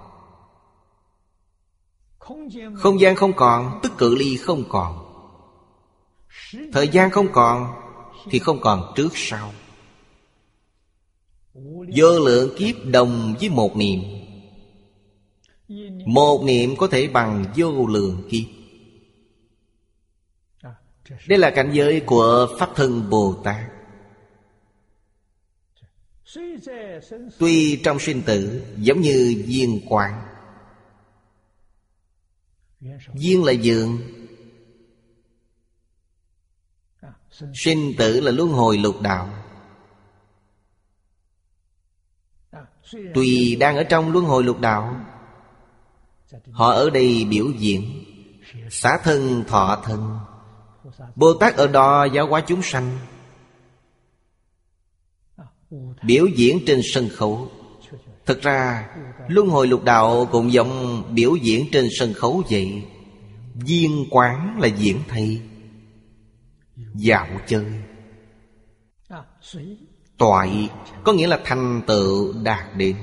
Không gian không còn, Tức cự ly không còn. Thời gian không còn, Thì không còn trước sau. Vô lượng kiếp đồng với một niệm. Một niệm có thể bằng vô lượng kiếp. Đây là cảnh giới của Pháp Thân Bồ Tát. Tuy trong sinh tử giống như viên quang Viên là dường Sinh tử là luân hồi lục đạo. Tuy đang ở trong luân hồi lục đạo, Họ ở đây biểu diễn Xả thân, thọ thân. Bồ Tát ở đó giáo hóa chúng sanh. Biểu diễn trên sân khấu. Thực ra, Luân hồi lục đạo cũng giống biểu diễn trên sân khấu vậy. Viên quán là diễn thầy. Dạo chơi. Toại có nghĩa là thành tựu đạt đến.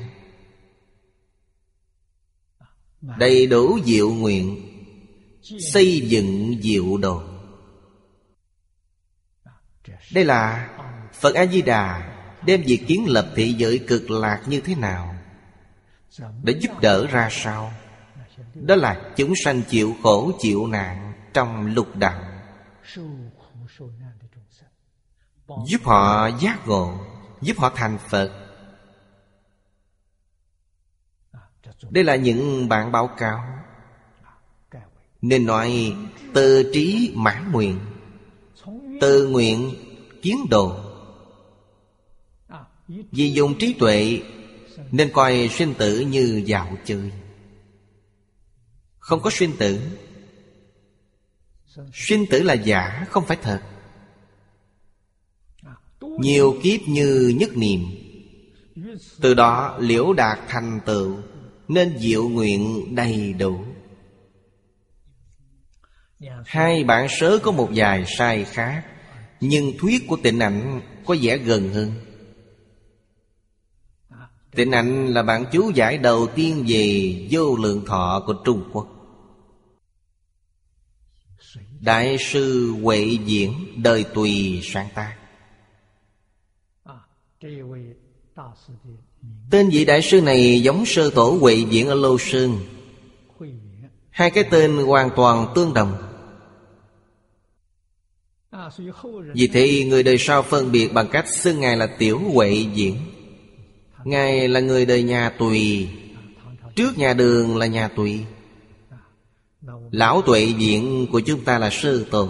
Đầy đủ diệu nguyện, Xây dựng diệu đồ. Đây là Phật A-di-đà, Đem việc kiến lập thị giới cực lạc như thế nào? Để giúp đỡ ra sao? Đó là chúng sanh chịu khổ, chịu nạn Trong lục đạo. Giúp họ giác ngộ, Giúp họ thành Phật. Đây là những bản báo cáo. Nên nói từ trí mãn nguyện, Từ nguyện kiến đồ. Vì dùng trí tuệ, Nên coi sinh tử như dạo chơi. Không có sinh tử. Sinh tử là giả, không phải thật. Nhiều kiếp như nhất niệm. Từ đó liễu đạt thành tựu, Nên diệu nguyện đầy đủ. Hai bản sớ có một vài sai khác. Nhưng thuyết của tịnh ảnh có vẻ gần hơn. Tịnh ảnh là bản chú giải đầu tiên về vô lượng thọ của Trung Quốc. Đại sư Huệ Diễn, đời tùy sáng tác. Tên vị đại sư này giống sơ tổ Huệ Diễn ở Lô Sơn. Hai cái tên hoàn toàn tương đồng. Vì thế, người đời sau phân biệt bằng cách xưng Ngài là Tiểu Huệ Diễn. Ngài là người đời nhà Tùy, Trước nhà đường là nhà Tùy. Lão Tuệ Diễn của chúng ta là Sư Tổ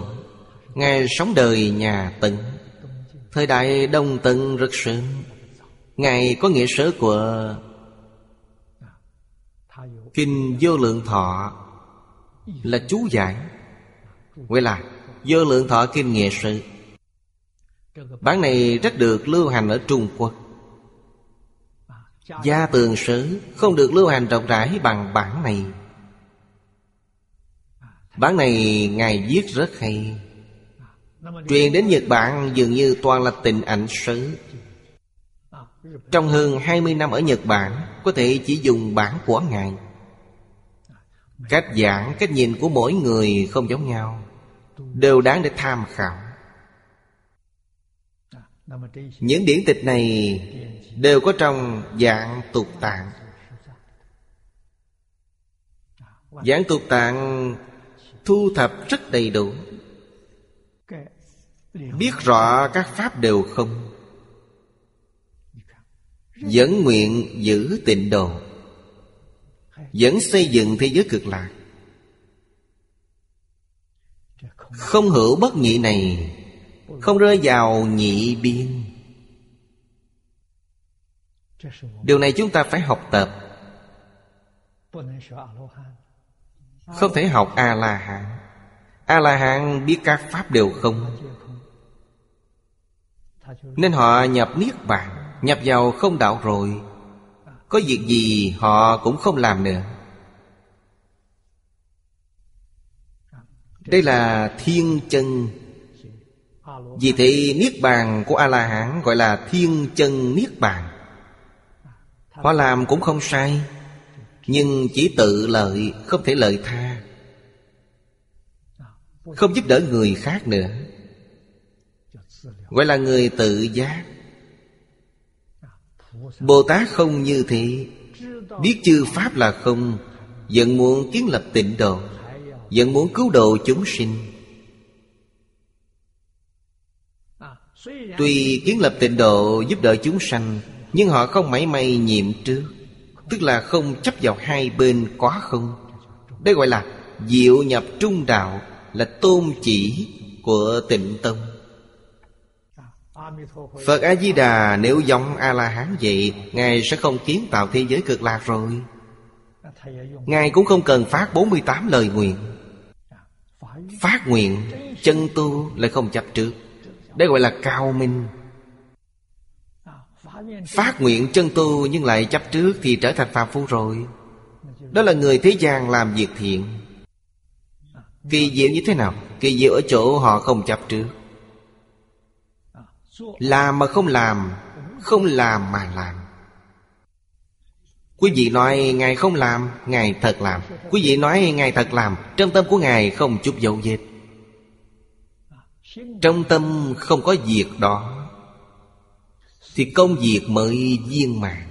Ngài sống đời nhà Tấn. Thời đại Đông Tần rất sớm, Ngài có nghĩa sớ của Kinh Vô Lượng Thọ Là chú giải. Quay là Vô Lượng Thọ Kinh Nghệ Sự Bản này rất được lưu hành ở Trung Quốc. Gia tường sử không được lưu hành rộng rãi bằng bản này. Bản này Ngài viết rất hay. Truyền đến Nhật Bản dường như toàn là tình ảnh sứ. Trong hơn 20 năm ở Nhật Bản Có thể chỉ dùng bản của Ngài. Cách giảng, cách nhìn của mỗi người không giống nhau. Đều đáng để tham khảo. Những điển tịch này Đều có trong dạng tục tạng. Giảng tục tạng thu thập rất đầy đủ. Biết rõ các pháp đều không. Vẫn nguyện giữ tịnh độ. Vẫn xây dựng thế giới cực lạc. Không hữu bất nhị này, Không rơi vào nhị biên. Điều này chúng ta phải học tập. Không thể học A-la-hán. A-la-hán biết các pháp đều không. Nên họ nhập Niết Bàn, Nhập vào không đạo rồi. Có việc gì họ cũng không làm nữa. Đây là thiên chân. Vì thế Niết Bàn của A-la-hán gọi là thiên chân Niết Bàn. Họ làm cũng không sai, Nhưng chỉ tự lợi, Không thể lợi tha. Không giúp đỡ người khác nữa. Gọi là người tự giác. Bồ Tát không như thế. Biết chư Pháp là không, Vẫn muốn kiến lập tịnh độ. Vẫn muốn cứu độ chúng sinh. Tuy kiến lập tịnh độ giúp đỡ chúng sanh, Nhưng họ không mảy may nhiệm trước, Tức là không chấp vào hai bên quá không. Đây gọi là diệu nhập trung đạo, Là tôn chỉ của tịnh tông. Phật A-di-đà nếu giống A-la-hán vậy, Ngài sẽ không kiến tạo thế giới cực lạc rồi. Ngài cũng không cần phát 48 lời nguyện. Phát nguyện, Chân tu lại không chấp trước. Đây gọi là cao minh. Phát nguyện, chân tu nhưng lại chấp trước Thì trở thành phàm phu rồi. Đó là người thế gian làm việc thiện. Kỳ diệu như thế nào? Kỳ diệu ở chỗ họ không chấp trước. Làm mà không làm Không làm mà làm. Quý vị nói Ngài không làm, Ngài thật làm. Quý vị nói Ngài thật làm, Trong tâm của Ngài không chút dấu vết. Trong tâm không có việc đó, Thì công việc mới viên mãn.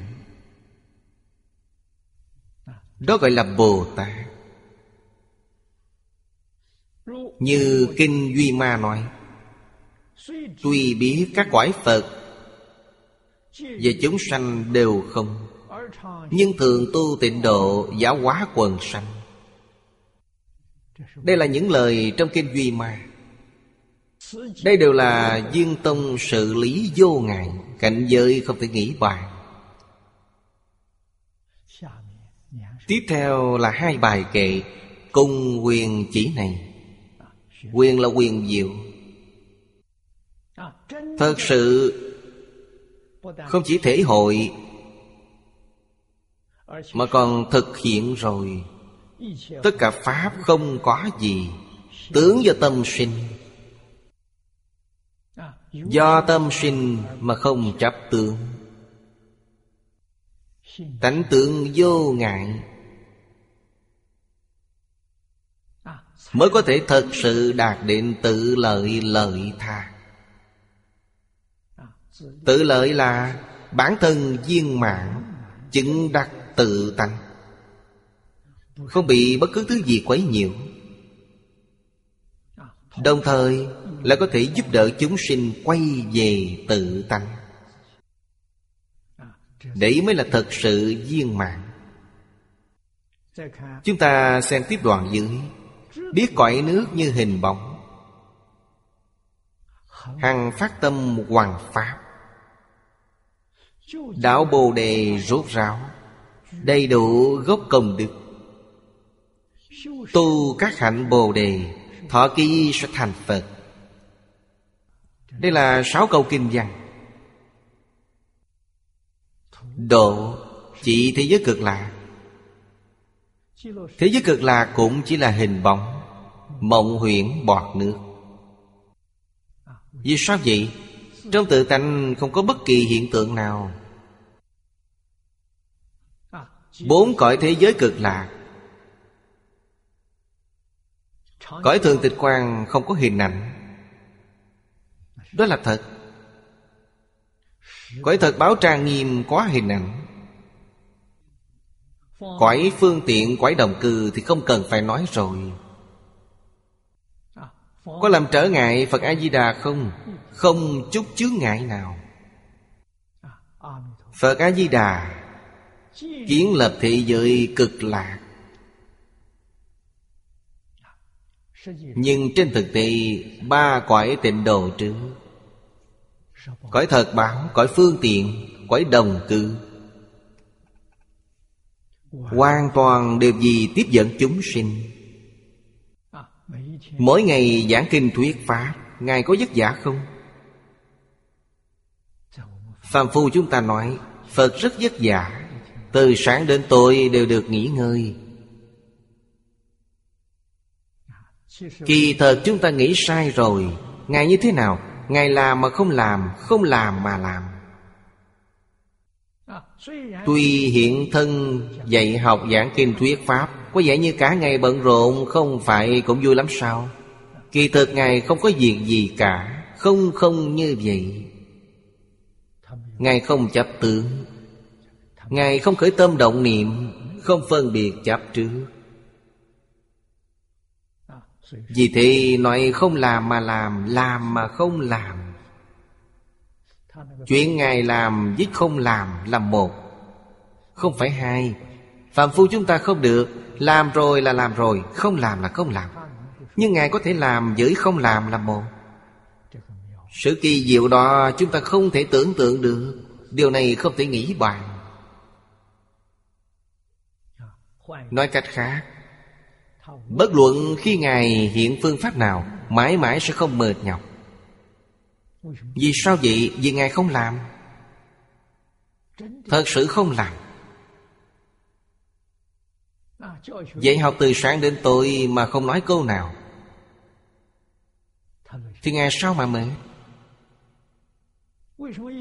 Đó gọi là Bồ Tát. Như Kinh Duy Ma nói, Tuy biết các cõi Phật Và chúng sanh đều không nhưng thường tu tịnh độ giáo hóa quần sanh. Đây là những lời trong Kinh Duy Ma. Đây đều là Duyên Tông sự lý vô ngại, Cảnh giới không thể nghĩ bàn. Tiếp theo là hai bài kệ, Cùng quyền chỉ này. Quyền là quyền diệu. Thật sự Không chỉ thể hội mà còn thực hiện rồi. Tất cả Pháp không có gì. Tướng do tâm sinh. Do tâm sinh mà không chấp tướng. Tánh tướng vô ngại. Mới có thể thật sự đạt đến tự lợi lợi tha. Tự lợi là bản thân viên mãn, Chứng đắc tự tăng. Không bị bất cứ thứ gì quấy nhiễu. Đồng thời là có thể giúp đỡ chúng sinh quay về tự tăng. Đấy mới là thật sự viên mãn. Chúng ta xem tiếp đoạn dưới. Biết cõi nước như hình bóng. Hằng phát tâm hoàng pháp. Đạo Bồ Đề rốt ráo. Đầy đủ gốc công đức. Tu các hạnh Bồ Đề, Thọ ký sẽ thành Phật. Đây là sáu câu kinh văn. Độ, chỉ thế giới cực lạc Thế giới cực lạc cũng chỉ là hình bóng, Mộng huyễn bọt nước. Vì sao vậy? Trong tự tánh không có bất kỳ hiện tượng nào. Bốn cõi thế giới cực lạc Cõi thường tịch quan không có hình ảnh. Đó là thật. Cõi thật báo trang nghiêm quá hình ảnh. Cõi phương tiện, cõi đồng cư thì không cần phải nói rồi. Có làm trở ngại Phật A-di-đà không? Không chút chướng ngại nào. Phật A-di-đà Kiến lập thế giới cực lạc Nhưng trên thực tế, Ba cõi tịnh độ trước, Cõi thật báo, Cõi phương tiện, Cõi đồng cư, Hoàn toàn đều vì tiếp dẫn chúng sinh Mỗi ngày giảng kinh thuyết pháp, Ngài có vất vả không? Phạm phu chúng ta nói, Phật rất vất vả từ sáng đến tối đều được nghỉ ngơi. Kỳ thật chúng ta nghĩ sai rồi. Ngài như thế nào? Ngài làm mà không làm Không làm mà làm. Tuy hiện thân dạy học giảng kinh thuyết Pháp, Có vẻ như cả ngày bận rộn, Không phải cũng vui lắm sao? Kỳ thực Ngài không có việc gì cả, Không không như vậy. Ngài không chấp tướng. Ngài không khởi tâm động niệm, Không phân biệt chấp trước. Vì thế nói không làm mà làm Làm mà không làm. Chuyện Ngài làm với không làm là một. Không phải hai. Phạm phu chúng ta không được, Làm rồi là làm rồi, Không làm là không làm. Nhưng Ngài có thể làm với không làm là một. Sự kỳ diệu đó chúng ta không thể tưởng tượng được. Điều này không thể nghĩ bàn. Nói cách khác Bất luận khi Ngài hiện phương pháp nào Mãi mãi sẽ không mệt nhọc. Vì sao vậy? Vì Ngài không làm. Thật sự không làm. Dạy học từ sáng đến tối mà không nói câu nào. Thì Ngài sao mà mệt?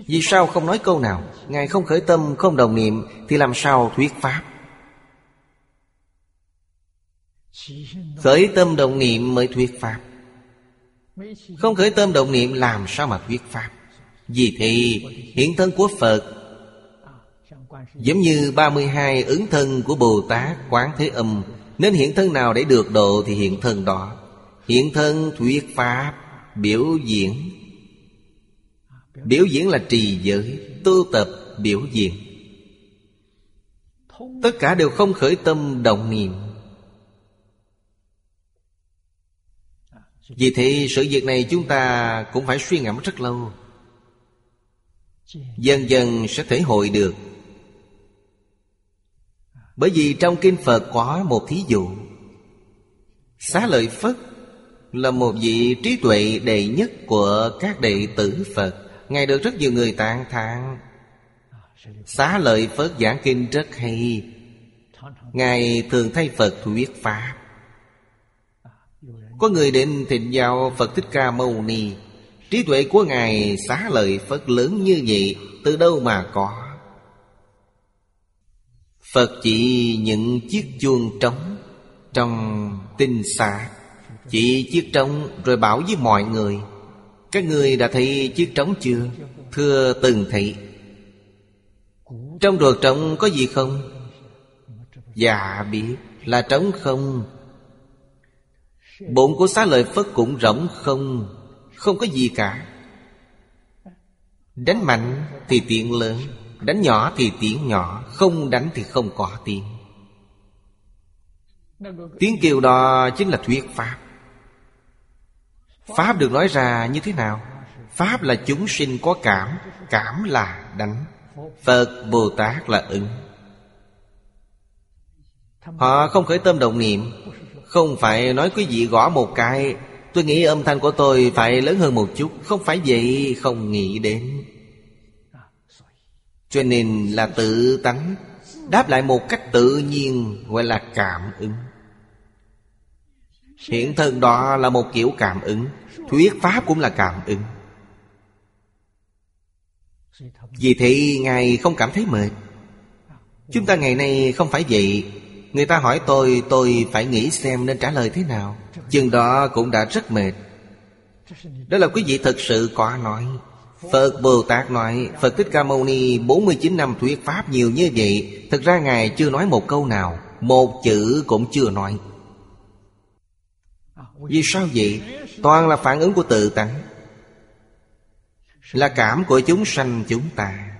Vì sao không nói câu nào? Ngài không khởi tâm, không đồng niệm Thì làm sao thuyết Pháp Khởi tâm đồng niệm mới thuyết Pháp. Không khởi tâm đồng niệm làm sao mà thuyết Pháp? Vì thì hiện thân của Phật, Giống như 32 ứng thân của Bồ Tát Quán Thế Âm, Nên hiện thân nào để được độ thì hiện thân đó. Hiện thân thuyết Pháp, Biểu diễn. Biểu diễn là trì giới, Tu tập, biểu diễn. Tất cả đều không khởi tâm động niệm. Vì thế, sự việc này chúng ta cũng phải suy ngẫm rất lâu. Dần dần sẽ thể hội được. Bởi vì trong Kinh Phật có một thí dụ. Xá lợi Phất Là một vị trí tuệ đệ nhất của các đệ tử Phật. Ngài được rất nhiều người tán thán. Xá lợi Phất giảng kinh rất hay. Ngài thường thay Phật thuyết Pháp. Có người đến thịnh giáo Phật Thích Ca Mâu Ni. Trí tuệ của Ngài xá lợi Phật lớn như vậy, Từ đâu mà có? Phật chỉ những chiếc chuông trống Trong tinh xạ Chỉ chiếc trống rồi bảo với mọi người, Các người đã thấy chiếc trống chưa? Thưa từng thị. Trong ruột trống có gì không? Dạ biết là trống không. Bụng của xá lợi Phất cũng rỗng không Không có gì cả. Đánh mạnh thì tiếng lớn, Đánh nhỏ thì tiếng nhỏ, Không đánh thì không có tiếng Tiếng kêu đó chính là thuyết Pháp. Pháp được nói ra như thế nào? Pháp là chúng sinh có cảm Cảm là đánh. Phật Bồ Tát là ứng. Họ không khởi tâm động niệm không phải nói quý vị gõ một cái, Tôi nghĩ âm thanh của tôi phải lớn hơn một chút, Không phải vậy, không nghĩ đến. Cho nên là tự tánh, Đáp lại một cách tự nhiên Gọi là cảm ứng. Hiện thân đó là một kiểu cảm ứng, Thuyết Pháp cũng là cảm ứng. Vì thế, Ngài không cảm thấy mệt. Chúng ta ngày nay không phải vậy Người ta hỏi tôi Tôi phải nghĩ xem nên trả lời thế nào. Chừng đó cũng đã rất mệt. Đó là quý vị thật sự có nói. Phật Bồ Tát nói, Phật Thích Ca Mâu Ni 49 năm thuyết Pháp nhiều như vậy, Thực ra Ngài chưa nói một câu nào, Một chữ cũng chưa nói. Vì sao vậy? Toàn là phản ứng của tự tánh. Là cảm của chúng sanh chúng ta.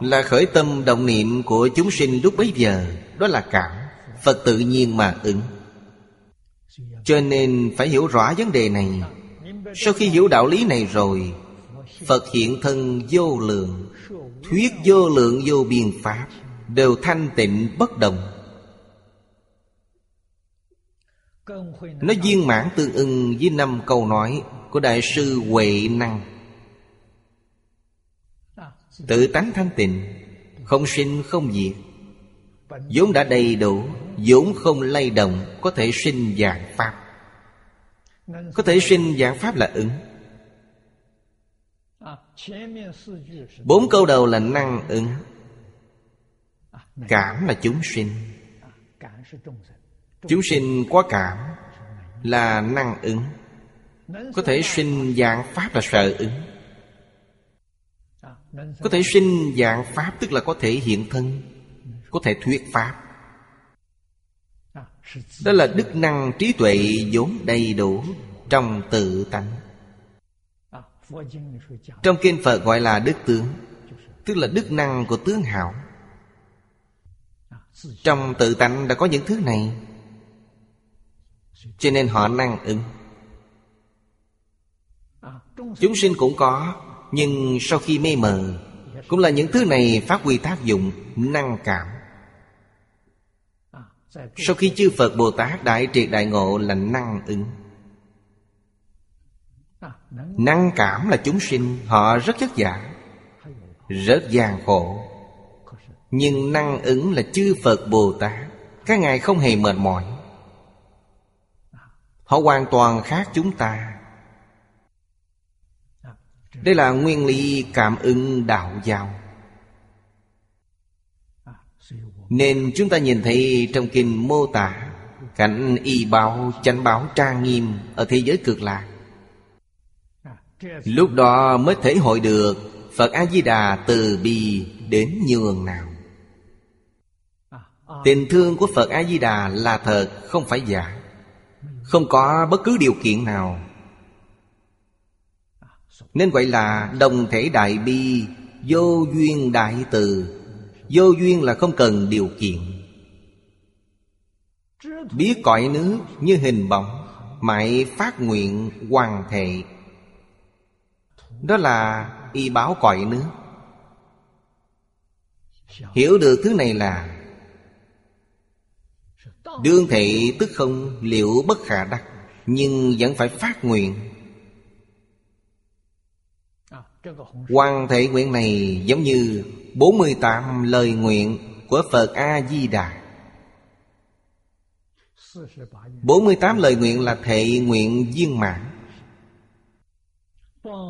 Là khởi tâm động niệm của chúng sinh lúc bấy giờ, Đó là cảm, Phật tự nhiên mà ứng. Cho nên phải hiểu rõ vấn đề này. Sau khi hiểu đạo lý này rồi, Phật hiện thân vô lượng, Thuyết vô lượng vô biên pháp, Đều thanh tịnh bất động. Nó viên mãn tương ưng với năm câu nói Của Đại sư Huệ Năng. Tự tánh thanh tịnh Không sinh không diệt. Vốn đã đầy đủ, vốn không lay động, Có thể sinh dạng Pháp. Có thể sinh dạng Pháp là ứng. Bốn câu đầu là năng ứng. Cảm là chúng sinh. Chúng sinh có cảm Là năng ứng. Có thể sinh dạng Pháp là sợ ứng. Có thể sinh dạng Pháp, Tức là có thể hiện thân, Có thể thuyết Pháp. Đó là đức năng trí tuệ vốn đầy đủ Trong tự tánh. Trong kinh Phật gọi là đức tướng, Tức là đức năng của tướng hảo. Trong tự tánh đã có những thứ này, Cho nên họ năng ứng. Chúng sinh cũng có nhưng sau khi mê mờ, Cũng là những thứ này phát huy tác dụng, Năng cảm. Sau khi chư Phật Bồ Tát Đại triệt đại ngộ là năng ứng. Năng cảm là chúng sinh, Họ rất chất giả Rất gian khổ. Nhưng năng ứng là chư Phật Bồ Tát, Các ngài không hề mệt mỏi. Họ hoàn toàn khác chúng ta. Đây là nguyên lý cảm ứng đạo giáo. Nên chúng ta nhìn thấy trong kinh mô tả Cảnh y báo, chánh báo trang nghiêm Ở thế giới cực lạc. Lúc đó mới thể hội được Phật A-di-đà từ bi đến nhường nào. Tình thương của Phật A-di-đà là thật Không phải giả. Không có bất cứ điều kiện nào. Nên gọi là đồng thể đại bi, Vô duyên đại từ. Vô duyên là không cần điều kiện. Biết cõi nước như hình bóng, Mãi phát nguyện hoàn thể. Đó là y báo cõi nước Hiểu được thứ này là, Đương thị tức không liệu bất khả đắc, Nhưng vẫn phải phát nguyện. Quan thể nguyện này giống như 48 lời nguyện của Phật A-di-đà. 48 lời nguyện là thệ nguyện viên mãn.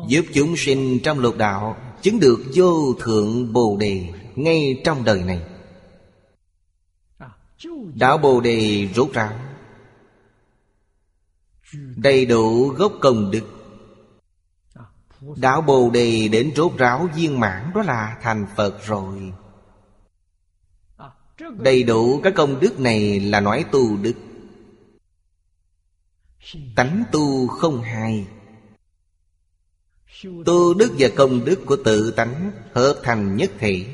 Giúp chúng sinh trong lục đạo Chứng được vô thượng Bồ Đề Ngay trong đời này. Đạo Bồ Đề rốt ráo, Đầy đủ gốc công đức Đạo Bồ Đề đến rốt ráo viên mãn Đó là thành Phật rồi. Đầy đủ các công đức này là nói tu đức. Tánh tu không hai Tu đức và công đức của tự tánh Hợp thành nhất thể.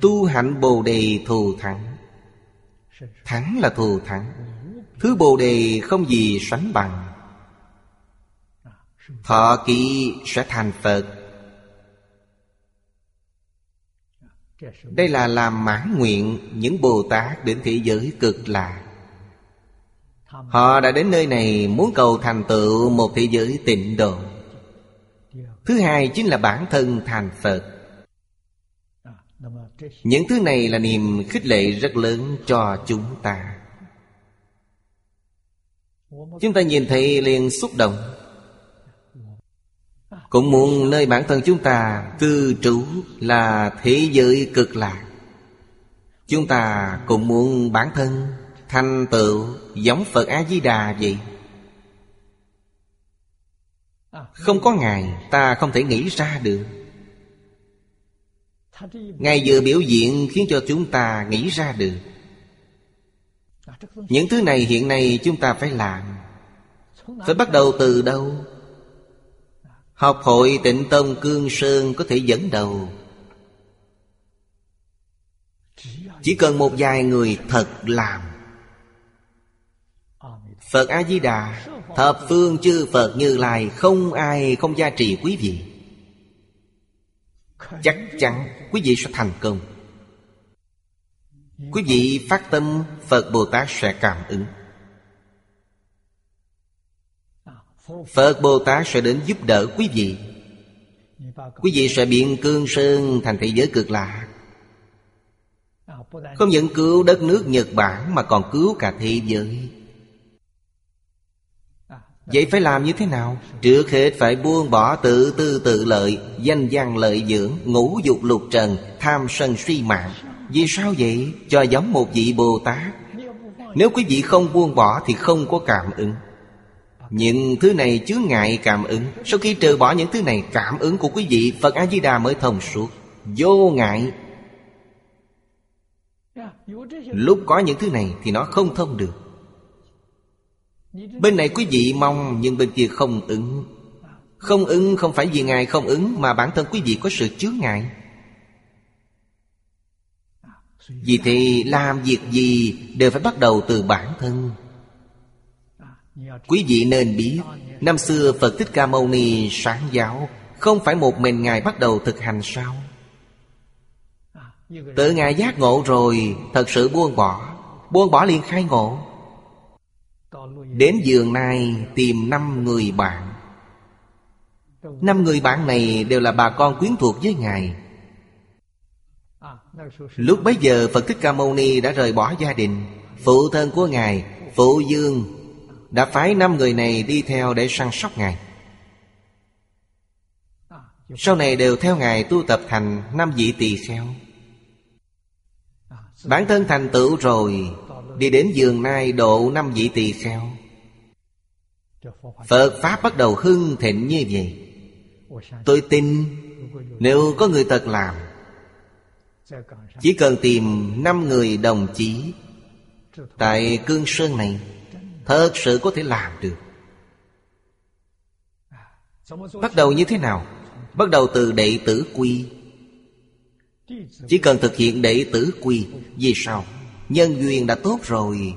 Tu hạnh Bồ Đề thù thắng. Thắng là thù thắng. Thứ Bồ Đề không gì sánh bằng. Thọ ký sẽ thành Phật. Đây là làm mãn nguyện những Bồ Tát đến thế giới cực lạc Họ đã đến nơi này muốn cầu thành tựu một thế giới tịnh độ. Thứ hai chính là bản thân thành Phật. Những thứ này là niềm khích lệ rất lớn cho chúng ta. Chúng ta nhìn thấy liền xúc động. Cũng muốn nơi bản thân chúng ta cư trú là thế giới cực lạc. Chúng ta cũng muốn bản thân thành tựu giống Phật A-di-đà vậy. Không có Ngài ta không thể nghĩ ra được. Ngài vừa biểu diễn khiến cho chúng ta nghĩ ra được. Những thứ này hiện nay chúng ta phải làm. Phải bắt đầu từ đâu? Học hội tịnh tông Cương Sơn có thể dẫn đầu. Chỉ cần một vài người thật làm. Phật A-di-đà, Thập phương chư Phật Như Lai, Không ai không gia trì quý vị. Chắc chắn quý vị sẽ thành công. Quý vị phát tâm, Phật Bồ Tát sẽ cảm ứng. Phật Bồ Tát sẽ đến giúp đỡ quý vị. Quý vị sẽ biến cương sơn thành thế giới cực lạ Không những cứu đất nước Nhật Bản Mà còn cứu cả thế giới. Vậy phải làm như thế nào? Trước hết phải buông bỏ tự tư tự lợi, Danh văn lợi dưỡng, Ngũ dục lục trần, Tham sân suy mạng. Vì sao vậy? Cho giống một vị Bồ Tát. Nếu quý vị không buông bỏ Thì không có cảm ứng. Những thứ này chứa ngại cảm ứng. Sau khi trừ bỏ những thứ này, Cảm ứng của quý vị, Phật A-di-đà mới thông suốt. Vô ngại. Lúc có những thứ này Thì nó không thông được. Bên này quý vị mong, nhưng bên kia không ứng. Không ứng không phải vì Ngài không ứng, Mà bản thân quý vị có sự chướng ngại. Vì thì làm việc gì Đều phải bắt đầu từ bản thân. Quý vị nên biết, Năm xưa Phật Thích Ca Mâu Ni sáng giáo, Không phải một mình Ngài bắt đầu thực hành sao? Tự Ngài giác ngộ rồi, Thật sự buông bỏ Buông bỏ liền khai ngộ. Đến giường này tìm năm người bạn. Năm người bạn này đều là bà con quyến thuộc với Ngài. Lúc bấy giờ Phật Thích Ca Mâu Ni đã rời bỏ gia đình, Phụ thân của Ngài, Phụ Dương đã phái năm người này đi theo để săn sóc Ngài. Sau này đều theo Ngài tu tập thành năm vị tỳ kheo. Bản thân thành tựu rồi, Đi đến giường nai độ năm vị tỳ kheo. Phật Pháp bắt đầu hưng thịnh như vậy. Tôi tin, Nếu có người thật làm, Chỉ cần tìm năm người đồng chí Tại Cương Sơn này Thật sự có thể làm được. Bắt đầu như thế nào? Bắt đầu từ đệ tử quy. Chỉ cần thực hiện đệ tử quy, Vì sao? Nhân duyên đã tốt rồi.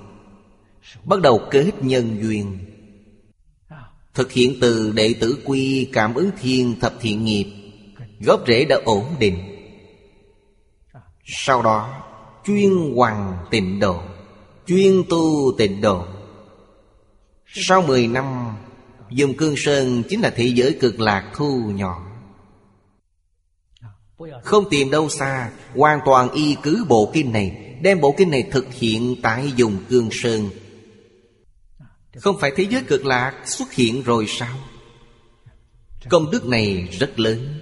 Bắt đầu kết nhân duyên. Thực hiện từ đệ tử quy, cảm ứng thiên, thập thiện nghiệp. Gốc rễ đã ổn định. Sau đó, chuyên hoàng tịnh độ. Chuyên tu tịnh độ. Sau 10 năm Dùng cương sơn chính là thế giới cực lạc thu nhỏ. Không tìm đâu xa, Hoàn toàn y cứ bộ kinh này, Đem bộ kinh này thực hiện tại dùng cương sơn. Không phải thế giới cực lạc xuất hiện rồi sao? Công đức này rất lớn.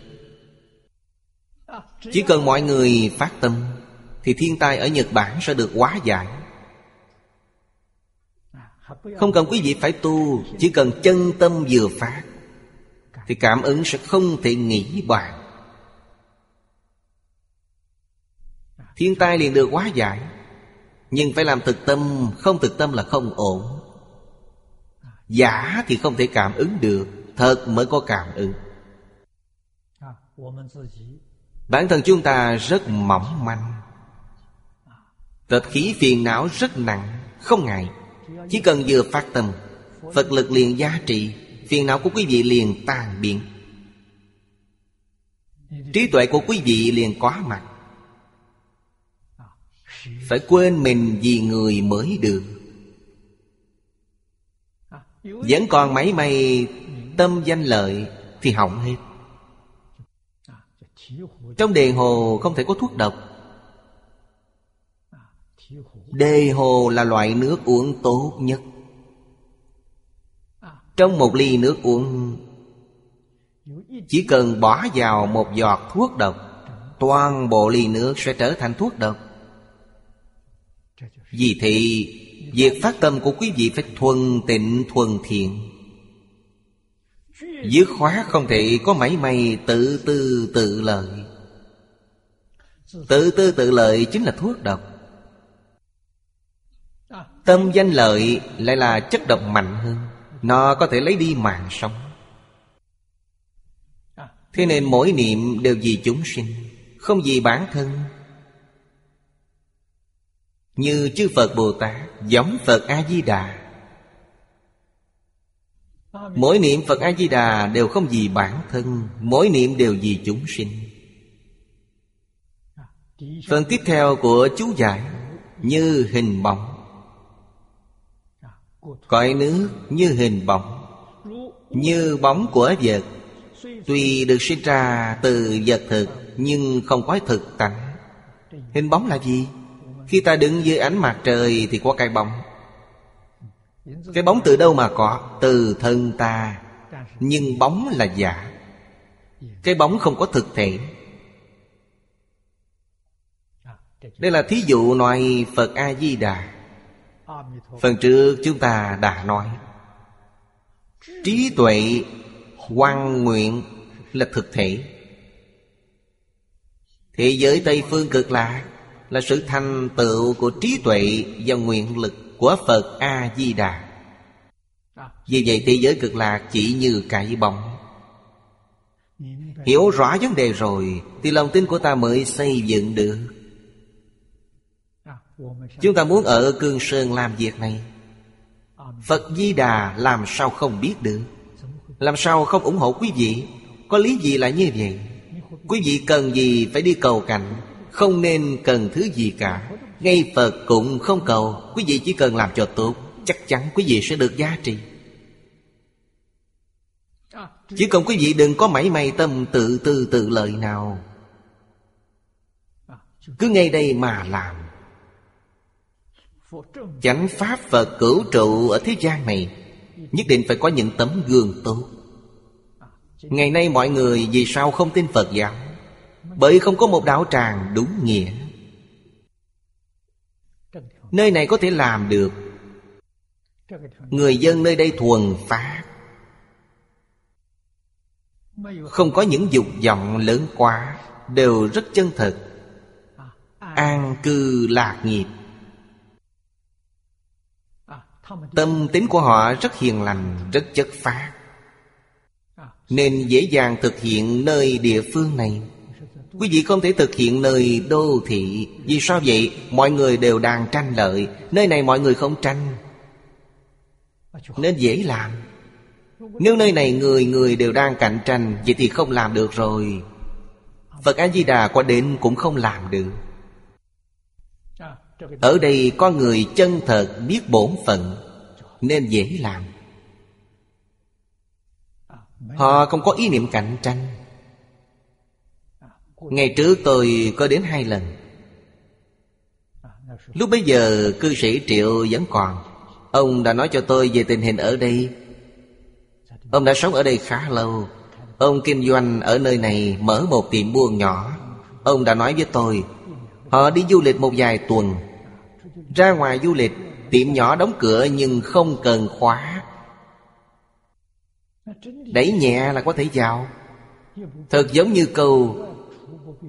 Chỉ cần mọi người phát tâm, Thì thiên tai ở Nhật Bản sẽ được hóa giải. Không cần quý vị phải tu, Chỉ cần chân tâm vừa phát, Thì cảm ứng sẽ không thể nghĩ bàn. Thiên tai liền được quá giải, Nhưng phải làm thực tâm, Không thực tâm là không ổn. Giả thì không thể cảm ứng được, Thật mới có cảm ứng. Bản thân chúng ta rất mỏng manh, Tật khí phiền não rất nặng, Không ngại. Chỉ cần vừa phát tâm, Phật lực liền giá trị, Phiền não của quý vị liền tan biến. Trí tuệ của quý vị liền quá mặt. Phải quên mình vì người mới được. Vẫn còn mấy may tâm danh lợi Thì hỏng hết. Trong đền hồ không thể có thuốc độc. Đề hồ là loại nước uống tốt nhất. Trong một ly nước uống, Chỉ cần bỏ vào một giọt thuốc độc, Toàn bộ ly nước sẽ trở thành thuốc độc. Vì thì Việc phát tâm của quý vị phải thuần tịnh, thuần thiện. Dứt khóa không thể có mảy may tự tư tự lợi. Tự tư tự lợi chính là thuốc độc. Tâm danh lợi lại là chất độc mạnh hơn. Nó có thể lấy đi mạng sống. Thế nên mỗi niệm đều vì chúng sinh, Không vì bản thân. Như chư Phật Bồ Tát Giống Phật A-di-đà. Mỗi niệm Phật A-di-đà đều không vì bản thân, Mỗi niệm đều vì chúng sinh. Phần tiếp theo của chú giải Như hình bóng. Cõi nước như hình bóng, Như bóng của vật. Tuy được sinh ra từ vật thực, Nhưng không có thực tánh. Hình bóng là gì? Khi ta đứng dưới ánh mặt trời thì có cái bóng. Cái bóng từ đâu mà có? Từ thân ta. Nhưng bóng là giả. Cái bóng không có thực thể. Đây là thí dụ nói Phật A-di-đà Phần trước chúng ta đã nói, Trí tuệ Quan nguyện là thực thể. Thế giới Tây Phương cực lạc Là sự thành tựu của trí tuệ Và nguyện lực của Phật A-di-đà. Vì vậy, thế giới cực lạc chỉ như cái bóng. Hiểu rõ vấn đề rồi Thì lòng tin của ta mới xây dựng được. Chúng ta muốn ở Cương Sơn làm việc này. Phật Di Đà làm sao không biết được? Làm sao không ủng hộ quý vị? Có lý gì là như vậy? Quý vị cần gì phải đi cầu cạnh Không nên cần thứ gì cả. Ngay Phật cũng không cầu. Quý vị chỉ cần làm cho tốt, Chắc chắn quý vị sẽ được giá trị. Chỉ cần quý vị đừng có mảy may tâm tự tư tự lợi nào. Cứ ngay đây mà làm. Chánh Pháp và cửu trụ ở thế gian này Nhất định phải có những tấm gương tốt. Ngày nay mọi người vì sao không tin Phật giáo? Bởi không có một đạo tràng đúng nghĩa. Nơi này có thể làm được. Người dân nơi đây thuần phát Không có những dục vọng lớn quá, Đều rất chân thật. An cư lạc nghiệp. Tâm tính của họ rất hiền lành, Rất chất phát Nên dễ dàng thực hiện nơi địa phương này. Quý vị không thể thực hiện nơi đô thị. Vì sao vậy? Mọi người đều đang tranh lợi. Nơi này mọi người không tranh. Nên dễ làm. Nếu nơi này người người đều đang cạnh tranh, Vậy thì không làm được rồi. Phật A-di-đà qua đến cũng không làm được ở đây có người chân thật biết bổn phận, Nên dễ làm. Họ không có ý niệm cạnh tranh. Ngày trước tôi có đến hai lần. Lúc bấy giờ, cư sĩ Triệu vẫn còn. Ông đã nói cho tôi về tình hình ở đây. Ông đã sống ở đây khá lâu. Ông kinh doanh ở nơi này mở một tiệm buôn nhỏ. Ông đã nói với tôi, Họ đi du lịch một vài tuần ra ngoài du lịch, Tiệm nhỏ đóng cửa nhưng không cần khóa. Đẩy nhẹ là có thể vào. Thật giống như câu,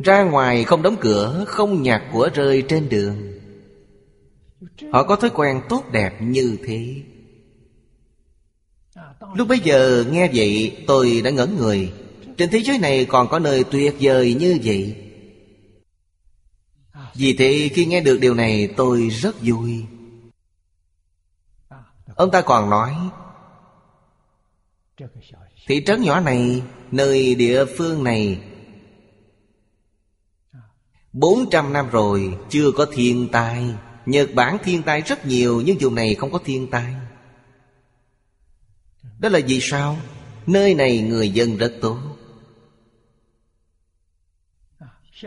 Ra ngoài không đóng cửa, Không nhặt của rơi trên đường. Họ có thói quen tốt đẹp như thế. Lúc bấy giờ nghe vậy, tôi đã ngẩn người. Trên thế giới này còn có nơi tuyệt vời như vậy vì thế khi nghe được điều này, tôi rất vui. Ông ta còn nói, Thị trấn nhỏ này, Nơi địa phương này bốn trăm năm rồi Chưa có thiên tai. Nhật Bản thiên tai rất nhiều, Nhưng vùng này không có thiên tai. Đó là vì sao? Nơi này người dân rất tốt.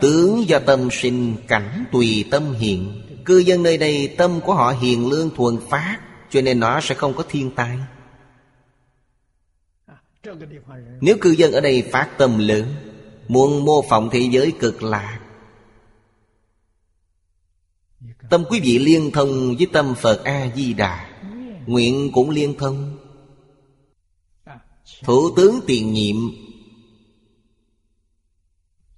Tướng do tâm sinh cảnh tùy tâm hiện. Cư dân nơi đây tâm của họ hiền lương thuần phát, Cho nên nó sẽ không có thiên tai. Nếu cư dân ở đây phát tâm lớn Muốn mô phỏng thế giới cực lạc Tâm quý vị liên thông với tâm Phật A-di-đà, Nguyện cũng liên thông. Thủ tướng tiền nhiệm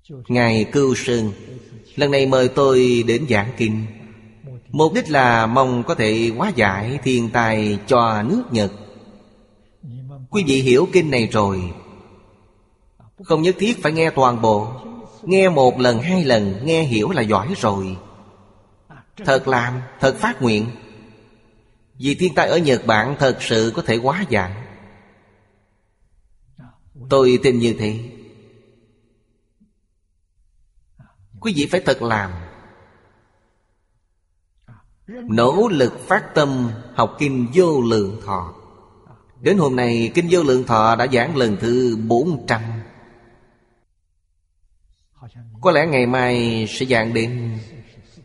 Ngài Cưu Sơn Lần này mời tôi đến giảng kinh. Mục đích là mong có thể hóa giải thiên tai cho nước Nhật. Quý vị hiểu kinh này rồi. Không nhất thiết phải nghe toàn bộ. Nghe một lần hai lần Nghe hiểu là giỏi rồi. Thật làm, thật phát nguyện. Vì thiên tai ở Nhật Bản thật sự có thể hóa giải. Tôi tin như thế. Quý vị phải thật làm. Nỗ lực phát tâm học kinh vô lượng thọ. Đến hôm nay, Kinh Vô Lượng Thọ đã giảng lần thứ 400 Có lẽ ngày mai sẽ giảng đến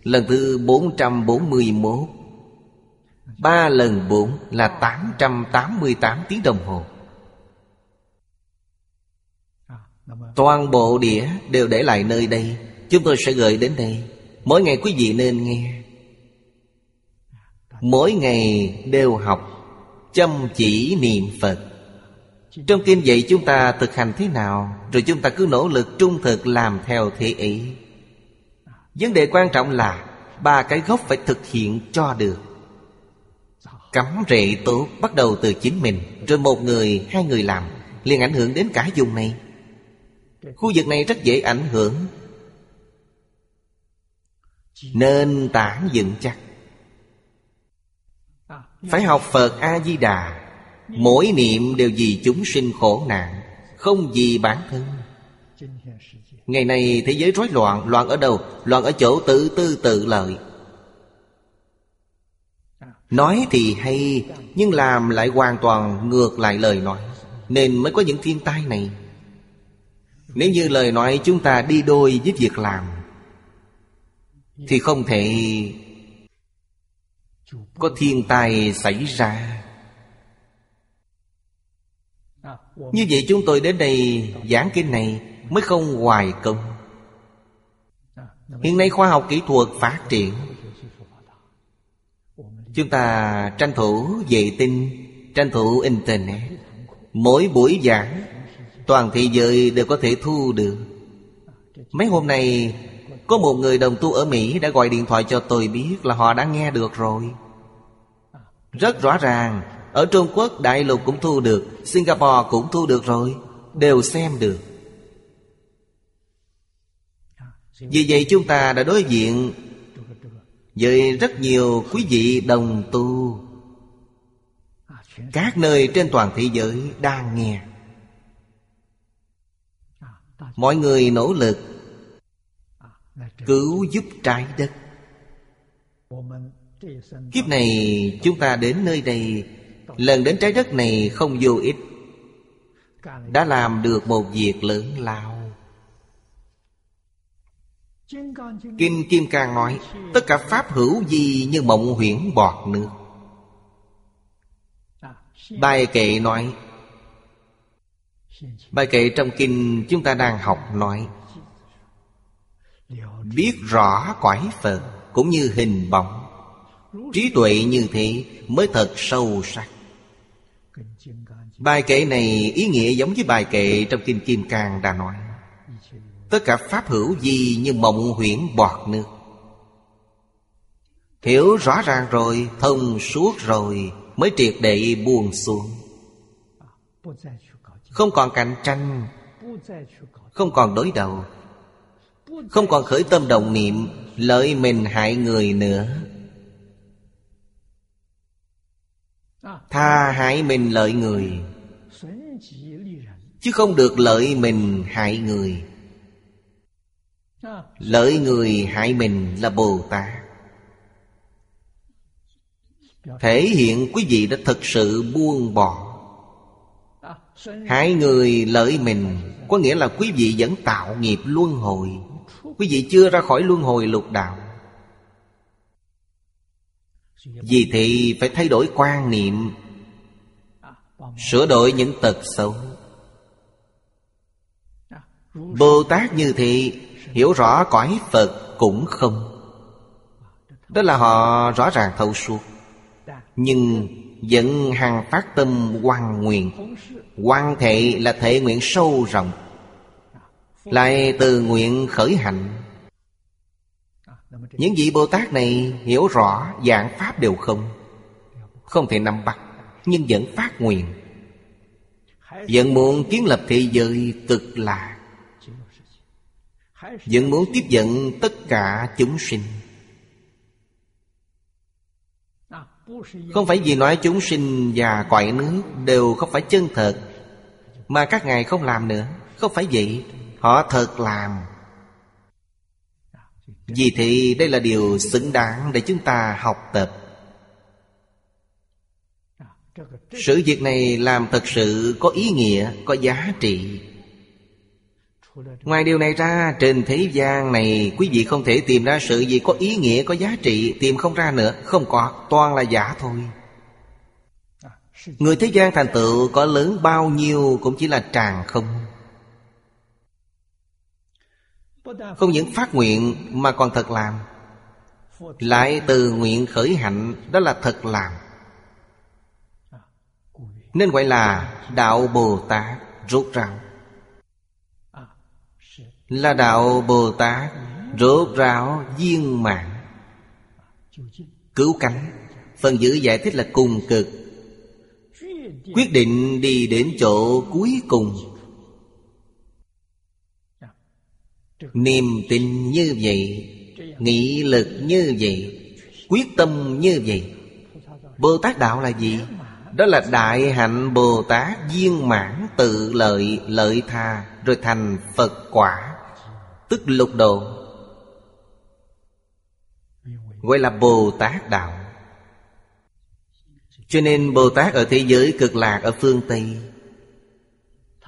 lần thứ 441 Ba lần 4 là 888 tiếng đồng hồ. Toàn bộ đĩa đều để lại nơi đây. Chúng tôi sẽ gửi đến đây. Mỗi ngày quý vị nên nghe. Mỗi ngày đều học Chăm chỉ niệm Phật. Trong kinh dạy chúng ta thực hành thế nào Rồi chúng ta cứ nỗ lực trung thực làm theo thế ý. Vấn đề quan trọng là Ba cái gốc phải thực hiện cho được. Cắm rễ tốt bắt đầu từ chính mình Rồi một người, hai người làm liền ảnh hưởng đến cả vùng này. Khu vực này rất dễ ảnh hưởng nên tảng vững chắc. Phải học Phật A-di-đà. Mỗi niệm đều vì chúng sinh khổ nạn, Không vì bản thân. Ngày nay thế giới rối loạn Loạn ở đâu? Loạn ở chỗ tự tư tự lợi. Nói thì hay, Nhưng làm lại hoàn toàn ngược lại lời nói, Nên mới có những thiên tai này. Nếu như lời nói chúng ta đi đôi với việc làm thì không thể Có thiên tai xảy ra. Như vậy chúng tôi đến đây giảng kinh này Mới không hoài công. Hiện nay khoa học kỹ thuật phát triển. Chúng ta tranh thủ vệ tinh, Tranh thủ Internet. Mỗi buổi giảng, Toàn thế giới đều có thể thu được. Mấy hôm nay có một người đồng tu ở Mỹ Đã gọi điện thoại cho tôi biết là họ đã nghe được rồi. Rất rõ ràng, Ở Trung Quốc đại lục cũng thu được, Singapore cũng thu được rồi, Đều xem được. Vì vậy chúng ta đã đối diện với rất nhiều quý vị đồng tu. Các nơi trên toàn thế giới đang nghe. Mọi người nỗ lực Cứu giúp trái đất. Kiếp này chúng ta đến nơi đây Lần đến trái đất này không vô ích. Đã làm được một việc lớn lao. Kinh Kim Cang nói, Tất cả Pháp hữu gì như mộng huyễn bọt nước. Bài kệ nói, Bài kệ trong kinh chúng ta đang học nói Biết rõ cõi Phật cũng như hình bóng. Trí tuệ như thế mới thật sâu sắc. Bài kệ này ý nghĩa giống với bài kệ trong Kinh Kim Cang đã nói. Tất cả pháp hữu gì như mộng huyễn bọt nước. Hiểu rõ ràng rồi, Thông suốt rồi, Mới triệt để buồn xuống. Không còn cạnh tranh, Không còn đối đầu không còn khởi tâm đồng niệm, Lợi mình hại người nữa. Tha hại mình lợi người, Chứ không được lợi mình hại người. Lợi người hại mình là Bồ Tát. Thể hiện quý vị đã thực sự buông bỏ. Hại người lợi mình Có nghĩa là quý vị vẫn tạo nghiệp luân hồi. Quý vị chưa ra khỏi luân hồi lục đạo. Vì thì phải thay đổi quan niệm, Sửa đổi những tật xấu. Bồ Tát như thị Hiểu rõ cõi Phật cũng không. Đó là họ rõ ràng thấu suốt, Nhưng vẫn hằng phát tâm quan nguyện. Quan thể là thể nguyện sâu rộng lại từ nguyện khởi hạnh Những vị Bồ Tát này hiểu rõ dạng Pháp đều không. Không thể nắm bắt, Nhưng vẫn phát nguyện. Vẫn muốn kiến lập thế giới cực lạc Vẫn muốn tiếp dẫn tất cả chúng sinh. Không phải vì nói chúng sinh và cõi nước Đều không phải chân thật, Mà các ngài không làm nữa. Không phải vậy. Họ thật làm. Vì thì đây là điều xứng đáng Để chúng ta học tập. Sự việc này làm thật sự có ý nghĩa, Có giá trị. Ngoài điều này ra, Trên thế gian này, Quý vị không thể tìm ra sự gì có ý nghĩa, Có giá trị, Tìm không ra nữa. Không có, Toàn là giả thôi. Người thế gian thành tựu có lớn bao nhiêu Cũng chỉ là tràn không. Không những phát nguyện Mà còn thật làm. Lại từ nguyện khởi hạnh, Đó là thật làm. Nên gọi là Đạo Bồ Tát rốt ráo. Là đạo Bồ Tát Rốt ráo viên mạng Cứu cánh. Phần giữ giải thích là cùng cực. Quyết định đi đến chỗ cuối cùng. Niềm tin như vậy, Nghị lực như vậy, Quyết tâm như vậy Bồ Tát Đạo là gì? Đó là đại hạnh Bồ Tát viên mãn tự lợi lợi tha, Rồi thành Phật quả, Tức lục độ Gọi là Bồ Tát Đạo Cho nên Bồ Tát ở thế giới cực lạc ở phương Tây,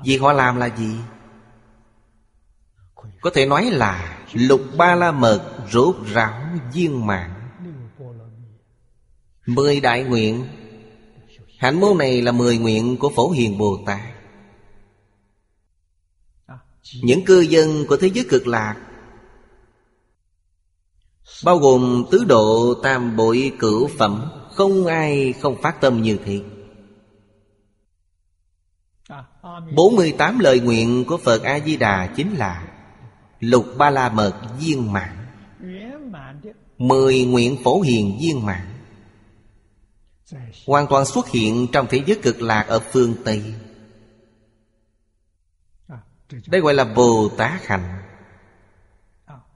Vì họ làm là gì? Có thể nói là Lục ba la mật rốt ráo viên mạng Mười đại nguyện. Hạnh môn này là mười nguyện của Phổ Hiền Bồ Tát. Những cư dân của thế giới cực lạc, Bao gồm tứ độ tam bội cửu phẩm, Không ai không phát tâm như thế. 48 lời nguyện của Phật A-di-đà chính là Lục ba la mật viên mãn, Mười nguyện phổ hiền viên mãn, Hoàn toàn xuất hiện trong thế giới cực lạc ở phương Tây. Đây gọi là Bồ Tát Hạnh.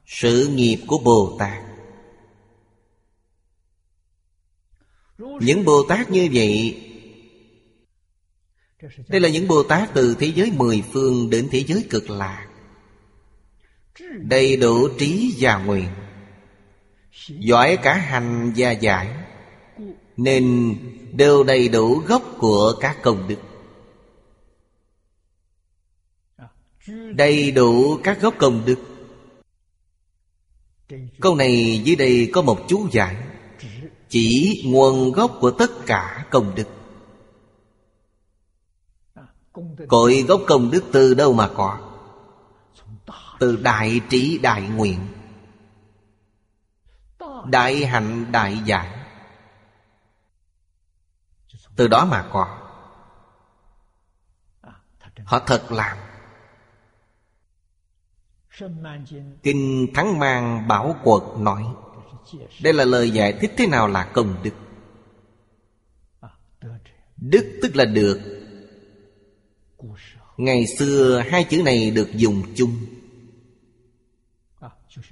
Sự nghiệp của Bồ Tát. Những Bồ Tát như vậy Đây là những Bồ Tát từ thế giới mười phương đến thế giới cực lạc. Đầy đủ trí và nguyện. Giỏi cả hành và giải, Nên đều đầy đủ gốc của các công đức. Đầy đủ các gốc công đức. Câu này dưới đây có một chú giải, Chỉ nguồn gốc của tất cả công đức. Cội gốc công đức từ đâu mà có? Từ đại trí đại nguyện. Đại hạnh đại giải Từ đó mà có Họ thật làm. Kinh Thắng Mang Bảo Quật nói, Đây là lời giải thích thế nào là công đức? Đức tức là được. Ngày xưa hai chữ này được dùng chung.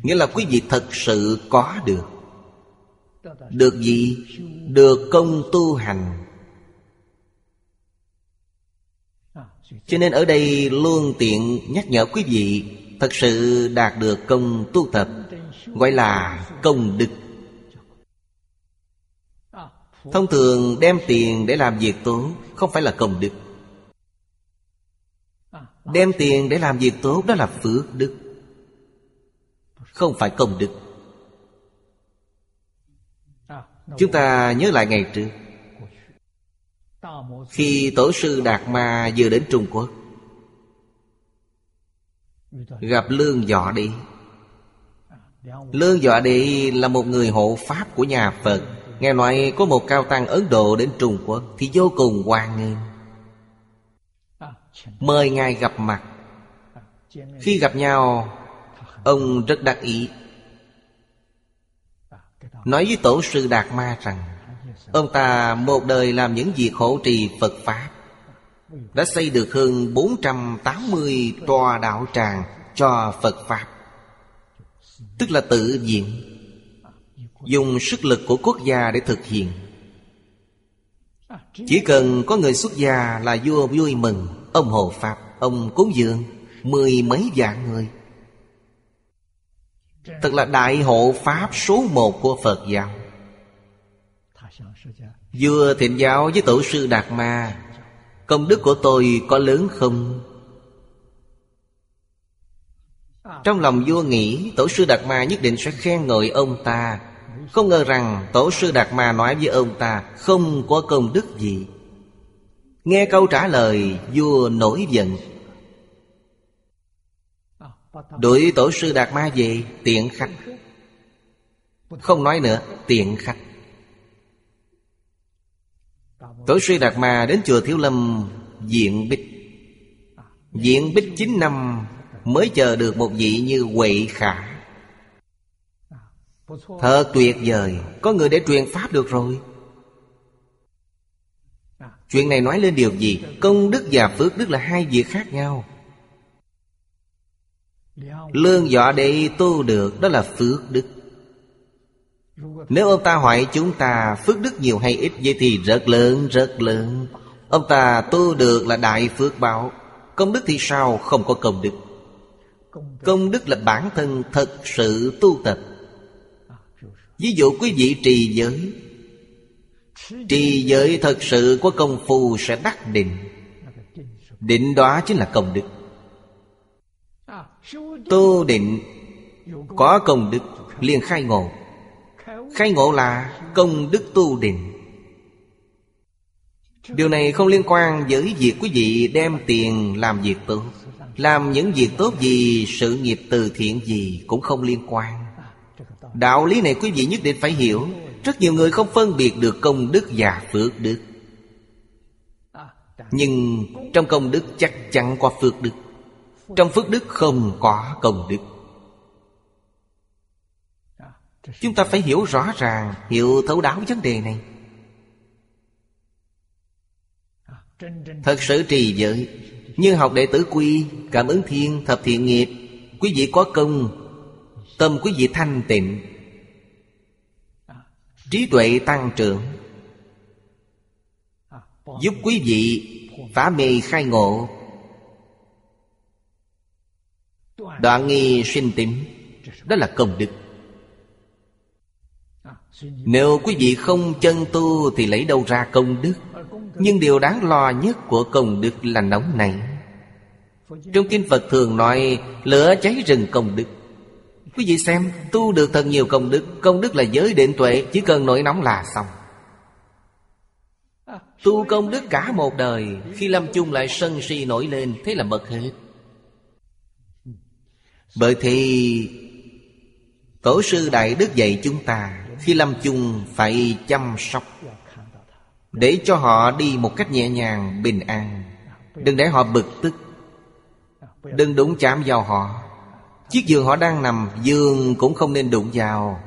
Nghĩa là quý vị thật sự có được. Được gì? Được công tu hành. Cho nên ở đây luôn tiện nhắc nhở quý vị Thật sự đạt được công tu tập, Gọi là công đức. Thông thường đem tiền để làm việc tốt Không phải là công đức. Đem tiền để làm việc tốt Đó là phước đức. Không phải công đức. Chúng ta nhớ lại ngày trước, Khi Tổ sư Đạt Ma vừa đến Trung Quốc, Gặp lương dọ đi Lương dọ đi là một người hộ pháp của nhà Phật. Nghe nói có một cao tăng Ấn Độ đến Trung Quốc Thì vô cùng hoan nghênh. Mời Ngài gặp mặt. Khi gặp nhau Ông rất đắc ý. Nói với Tổ sư Đạt Ma rằng Ông ta một đời làm những việc khổ trì Phật Pháp Đã xây được hơn 480 tòa đạo tràng cho Phật Pháp. Tức là tự diện Dùng sức lực của quốc gia để thực hiện. Chỉ cần có người xuất gia là vua vui mừng Ông hộ Pháp, ông cúng dường Mười mấy vạn người. Thật là đại hộ Pháp số một của Phật giáo. Vua thịnh giáo với tổ sư Đạt Ma, Công đức của tôi có lớn không? Trong lòng vua nghĩ, Tổ sư Đạt Ma nhất định sẽ khen ngợi ông ta. Không ngờ rằng Tổ sư Đạt Ma nói với ông ta Không có công đức gì. Nghe câu trả lời, Vua nổi giận. Đuổi tổ sư Đạt Ma về, Tiện khách. Không nói nữa, Tiện khách. Tổ sư Đạt Ma đến chùa Thiếu Lâm, Diện Bích. Diện Bích 9 năm, Mới chờ được một vị như Huệ Khả. Thật tuyệt vời, Có người để truyền pháp được rồi. Chuyện này nói lên điều gì? Công đức và phước đức là hai việc khác nhau. Lương dọa để tu được, Đó là phước đức. Nếu ông ta hỏi chúng ta, Phước đức nhiều hay ít, Vậy thì rất lớn rất lớn. Ông ta tu được là đại phước báo. Công đức thì sao? Không có công đức. Công đức là bản thân thật sự tu tập. Ví dụ quý vị trì giới. Trì giới thật sự có công phu sẽ đắc định. Định đó chính là công đức. Tu định Có công đức, liền khai ngộ. Khai ngộ là công đức tu định. Điều này không liên quan với việc quý vị đem tiền làm việc tốt. Làm những việc tốt gì, Sự nghiệp từ thiện gì Cũng không liên quan. Đạo lý này quý vị nhất định phải hiểu. Rất nhiều người không phân biệt được công đức và phước đức. Nhưng trong công đức chắc chắn có phước đức. Trong phước đức không có công đức. Chúng ta phải hiểu rõ ràng, Hiểu thấu đáo vấn đề này. Thật sự trì giới. Như học đệ tử quy, Cảm ứng thiên, thập thiện nghiệp, Quý vị có công, Tâm quý vị thanh tịnh. Trí tuệ tăng trưởng. Giúp quý vị phá mê khai ngộ. Đoạn nghi sinh tính. Đó là công đức. Nếu quý vị không chân tu Thì lấy đâu ra công đức? Nhưng điều đáng lo nhất của công đức là nóng này Trong kinh Phật thường nói, Lửa cháy rừng công đức. Quý vị xem, Tu được thật nhiều công đức. Công đức là giới định tuệ, Chỉ cần nổi nóng là xong. Tu công đức cả một đời, Khi lâm chung lại sân si nổi lên, Thế là mất hết. Bởi thì Tổ sư Đại Đức dạy chúng ta Khi lâm chung phải chăm sóc để cho họ đi một cách nhẹ nhàng, bình an. Đừng để họ bực tức. Đừng đụng chạm vào họ. Chiếc giường họ đang nằm Giường cũng không nên đụng vào.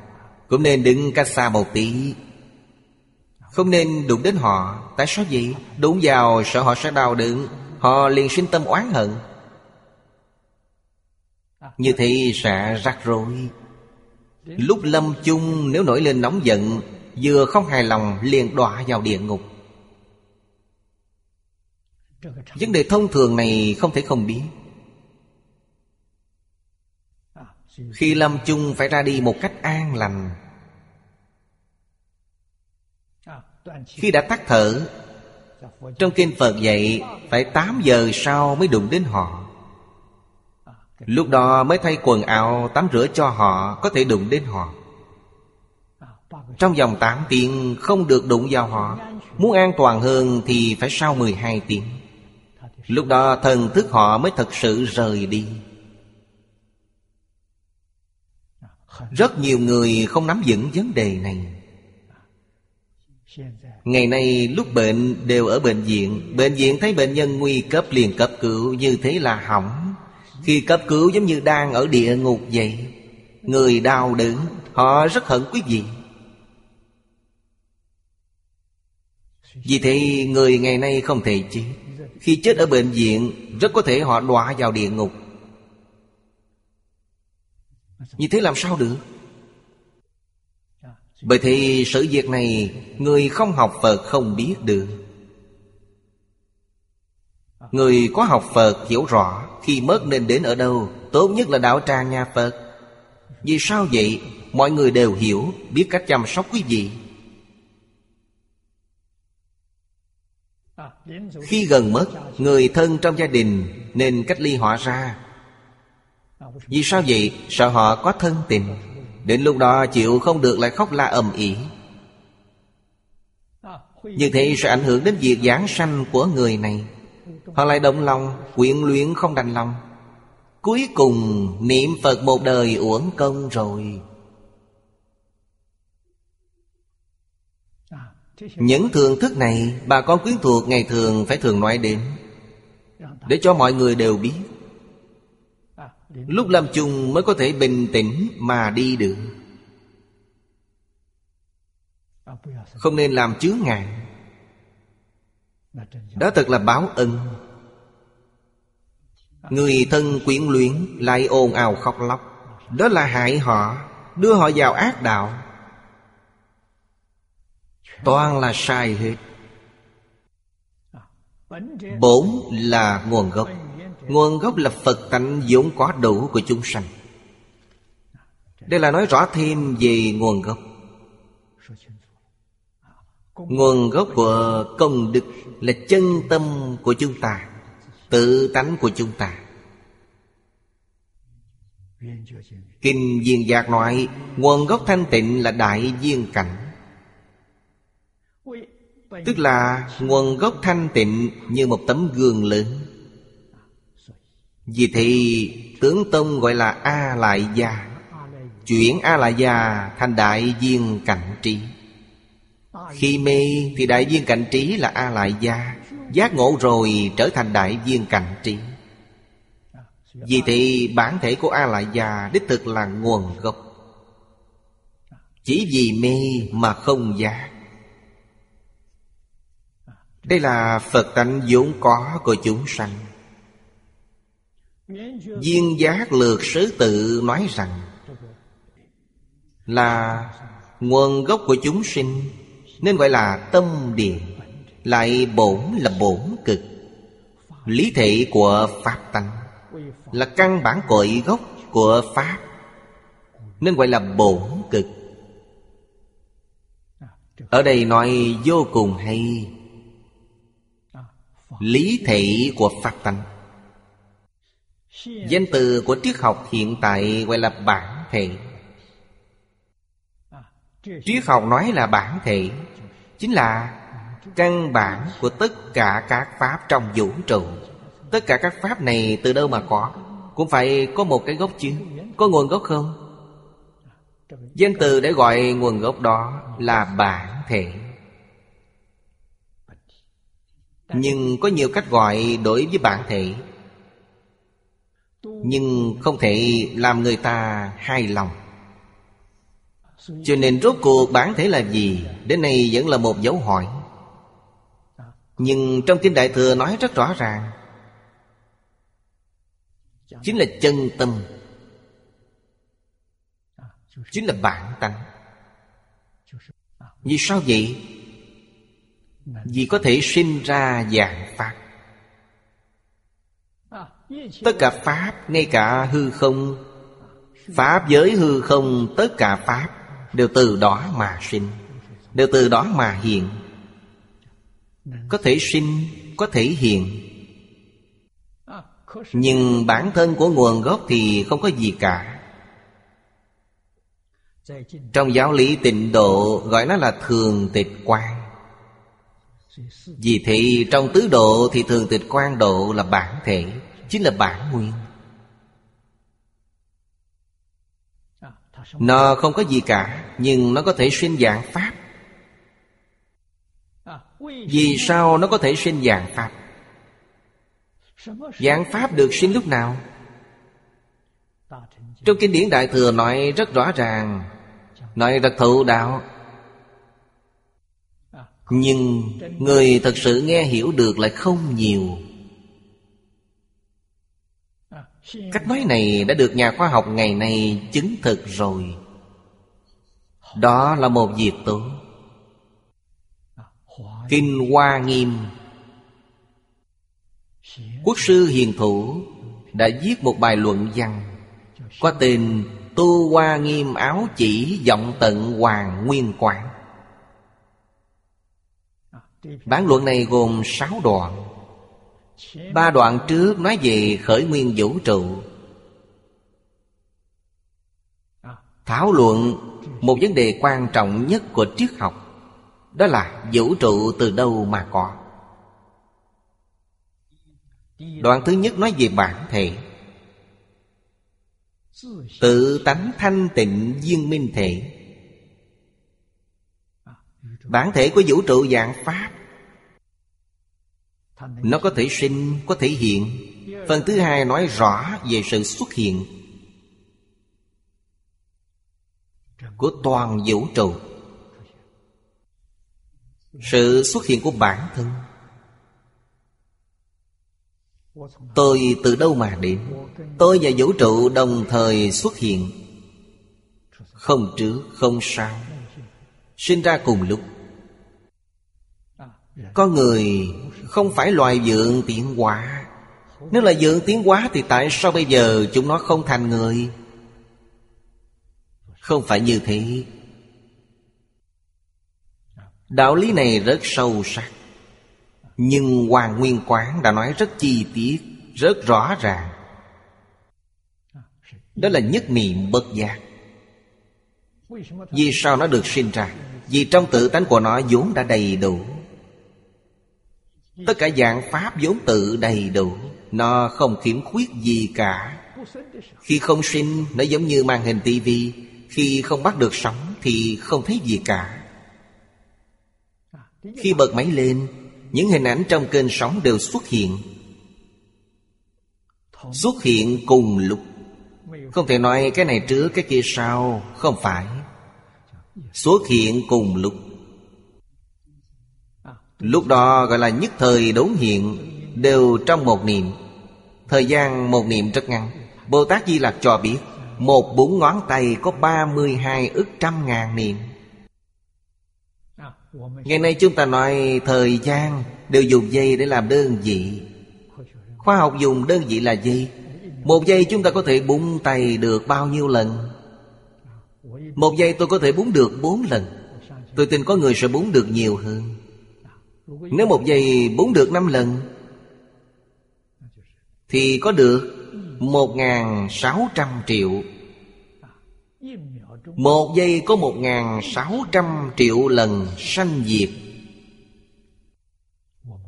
Cũng nên đứng cách xa một tí. Không nên đụng đến họ. Tại sao vậy? Đụng vào sợ họ sẽ đau đớn. Họ liền sinh tâm oán hận. Như thế sẽ rắc rối. Lúc lâm chung, nếu nổi lên nóng giận, Vừa không hài lòng liền đọa vào địa ngục. Vấn đề thông thường này không thể không biết. Khi lâm chung phải ra đi một cách an lành, Khi đã tắt thở, Trong kinh Phật dạy Phải 8 giờ sau mới đụng đến họ. Lúc đó mới thay quần áo, tắm rửa cho họ, Có thể đụng đến họ. Trong vòng 8 tiếng, không được đụng vào họ. Muốn an toàn hơn thì phải sau 12 tiếng. Lúc đó thần thức họ mới thật sự rời đi. Rất nhiều người không nắm vững vấn đề này. Ngày nay, lúc bệnh đều ở bệnh viện Bệnh viện thấy bệnh nhân nguy cấp liền cấp cứu, Như thế là hỏng. Khi cấp cứu giống như đang ở địa ngục vậy. Người đau đớn, Họ rất hận quý vị. Vì thế, người ngày nay không thể chết. Khi chết ở bệnh viện, Rất có thể họ đọa vào địa ngục. Như thế làm sao được? Bởi thì sự việc này, Người không học Phật không biết được. Người có học Phật hiểu rõ khi mất nên đến ở đâu, Tốt nhất là đạo tràng nhà Phật. Vì sao vậy? Mọi người đều hiểu, Biết cách chăm sóc quý vị. Khi gần mất Người thân trong gia đình Nên cách ly họ ra. Vì sao vậy? Sợ họ có thân tình. Đến lúc đó chịu không được lại khóc la ầm ĩ. Như thế sẽ ảnh hưởng đến việc giảng sanh của người này. Họ lại động lòng Quyện luyện không đành lòng. Cuối cùng, niệm Phật một đời uổng công rồi. Những thường thức này, Bà con quyến thuộc ngày thường phải thường nói đến. Để cho mọi người đều biết. Lúc làm chung mới có thể bình tĩnh mà đi được. Không nên làm chướng ngại. Đó thật là báo ân. Người thân quyến luyến lại ồn ào khóc lóc. Đó là hại họ, Đưa họ vào ác đạo. Toàn là sai hết. Bổn là nguồn gốc. Nguồn gốc là Phật tánh vốn có đủ của chúng sanh. Đây là nói rõ thêm về nguồn gốc. Nguồn gốc của công đức là chân tâm của chúng ta, Tự tánh của chúng ta. Kinh viên giác nói, Nguồn gốc thanh tịnh là đại viên cảnh. Tức là nguồn gốc thanh tịnh như một tấm gương lớn. Vì thì tướng tông gọi là A Lại Gia, Chuyển A Lại Gia thành đại viên cảnh trí. Khi mê thì đại viên cảnh trí là A Lại Gia Giác ngộ rồi trở thành đại viên cảnh trí. Vì thì bản thể của A Lại Gia đích thực là nguồn gốc. Chỉ vì mê mà không giác. Đây là Phật tánh vốn có của chúng sanh. Viên giác lược sứ tự nói rằng Là nguồn gốc của chúng sinh nên gọi là tâm điện Lại bổn là bổn cực. Lý thể của Pháp tánh Là căn bản cội gốc của Pháp, Nên gọi là bổn cực. Ở đây nói vô cùng hay. Lý thị của pháp tánh danh từ của triết học hiện tại gọi là bản thể triết học nói là bản thể chính là căn bản của tất cả các pháp trong vũ trụ. Tất cả các pháp này từ đâu mà có? Cũng phải có một cái gốc chứ. Có nguồn gốc không? Danh từ để gọi nguồn gốc đó là bản thể nhưng có nhiều cách gọi đối với bản thể Nhưng không thể làm người ta hài lòng. Cho nên rốt cuộc bản thể là gì? Đến nay vẫn là một dấu hỏi. Nhưng trong Kinh Đại Thừa nói rất rõ ràng. Chính là chân tâm. Chính là bản tánh. Vì sao vậy? Vì có thể sinh ra dạng Pháp. Tất cả Pháp, ngay cả hư không Pháp giới hư không, tất cả Pháp Đều từ đó mà sinh Đều từ đó mà hiện. Có thể sinh, có thể hiện. Nhưng bản thân của nguồn gốc thì không có gì cả. Trong giáo lý tịnh độ gọi nó là thường tịch quan vì thế trong tứ độ thì thường tịch quan độ là bản thể Chính là bản nguyên. Nó không có gì cả, Nhưng nó có thể sinh dạng Pháp. Vì sao nó có thể sinh dạng Pháp? Dạng Pháp được sinh lúc nào? Trong kinh điển Đại Thừa nói rất rõ ràng, Nói rất thụ đạo Nhưng người thật sự nghe hiểu được lại không nhiều. Cách nói này đã được nhà khoa học ngày nay chứng thực rồi. Đó là một việc tốt. Kinh Hoa Nghiêm, Quốc sư Hiền Thủ đã viết một bài luận văn Có tên Tu Hoa Nghiêm Áo Chỉ Giọng Tận Hoàng Nguyên Quảng Bản luận này gồm sáu đoạn. Ba đoạn trước nói về khởi nguyên vũ trụ. Thảo luận một vấn đề quan trọng nhất của triết học, Đó là vũ trụ từ đâu mà có. Đoạn thứ nhất nói về bản thể. Tự tánh thanh tịnh viên minh thể. Bản thể của vũ trụ dạng Pháp nó có thể sinh, có thể hiện. Phần thứ hai nói rõ về sự xuất hiện Của toàn vũ trụ. Sự xuất hiện của bản thân. Tôi từ đâu mà đến? Tôi và vũ trụ đồng thời xuất hiện. Không trước không sau. Sinh ra cùng lúc. Có người không phải loài dượng tiến hóa. Nếu là dượng tiến hóa Thì tại sao bây giờ chúng nó không thành người? Không phải như thế. Đạo lý này rất sâu sắc. Nhưng Hoàng Nguyên Quán đã nói rất chi tiết, Rất rõ ràng. Đó là nhất niệm bất giác. Vì sao nó được sinh ra? Vì trong tự tánh của nó vốn đã đầy đủ. Tất cả dạng Pháp vốn tự đầy đủ, Nó không khiếm khuyết gì cả. Khi không sinh, Nó giống như màn hình tivi Khi không bắt được sóng, Thì không thấy gì cả. Khi bật máy lên, những hình ảnh trong kênh sóng đều xuất hiện. Xuất hiện cùng lúc. Không thể nói cái này trước, cái kia sau, Không phải. Xuất hiện cùng lúc. Lúc đó gọi là nhất thời đốn hiện Đều trong một niệm. Thời gian một niệm rất ngắn. Bồ Tát Di Lặc cho biết, Một bốn ngón tay có 32 ức trăm ngàn niệm. Ngày nay chúng ta nói thời gian Đều dùng giây để làm đơn vị. Khoa học dùng đơn vị là gì? Một giây chúng ta có thể búng tay được bao nhiêu lần? Một giây tôi có thể búng được bốn lần. Tôi tin có người sẽ búng được nhiều hơn. Nếu một giây búng được năm lần, Thì có được một ngàn sáu trăm triệu. Một giây có một ngàn sáu trăm triệu lần sanh diệt.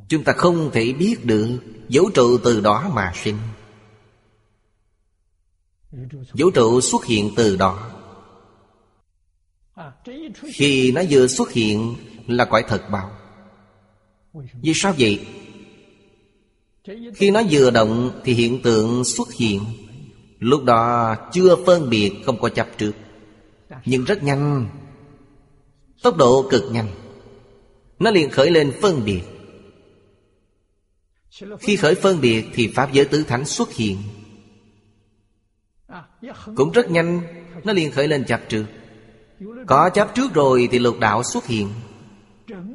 Chúng ta không thể biết được Vũ trụ từ đó mà sinh. Vũ trụ xuất hiện từ đó. Khi nó vừa xuất hiện là cõi thật bao. Vì sao vậy? Khi nó vừa động thì hiện tượng xuất hiện. Lúc đó chưa phân biệt, không có chấp trước. Nhưng rất nhanh. Tốc độ cực nhanh. Nó liền khởi lên phân biệt. Khi khởi phân biệt thì Pháp giới tứ thánh xuất hiện. Cũng rất nhanh, Nó liền khởi lên chấp trước. Có chấp trước rồi thì lục đạo xuất hiện.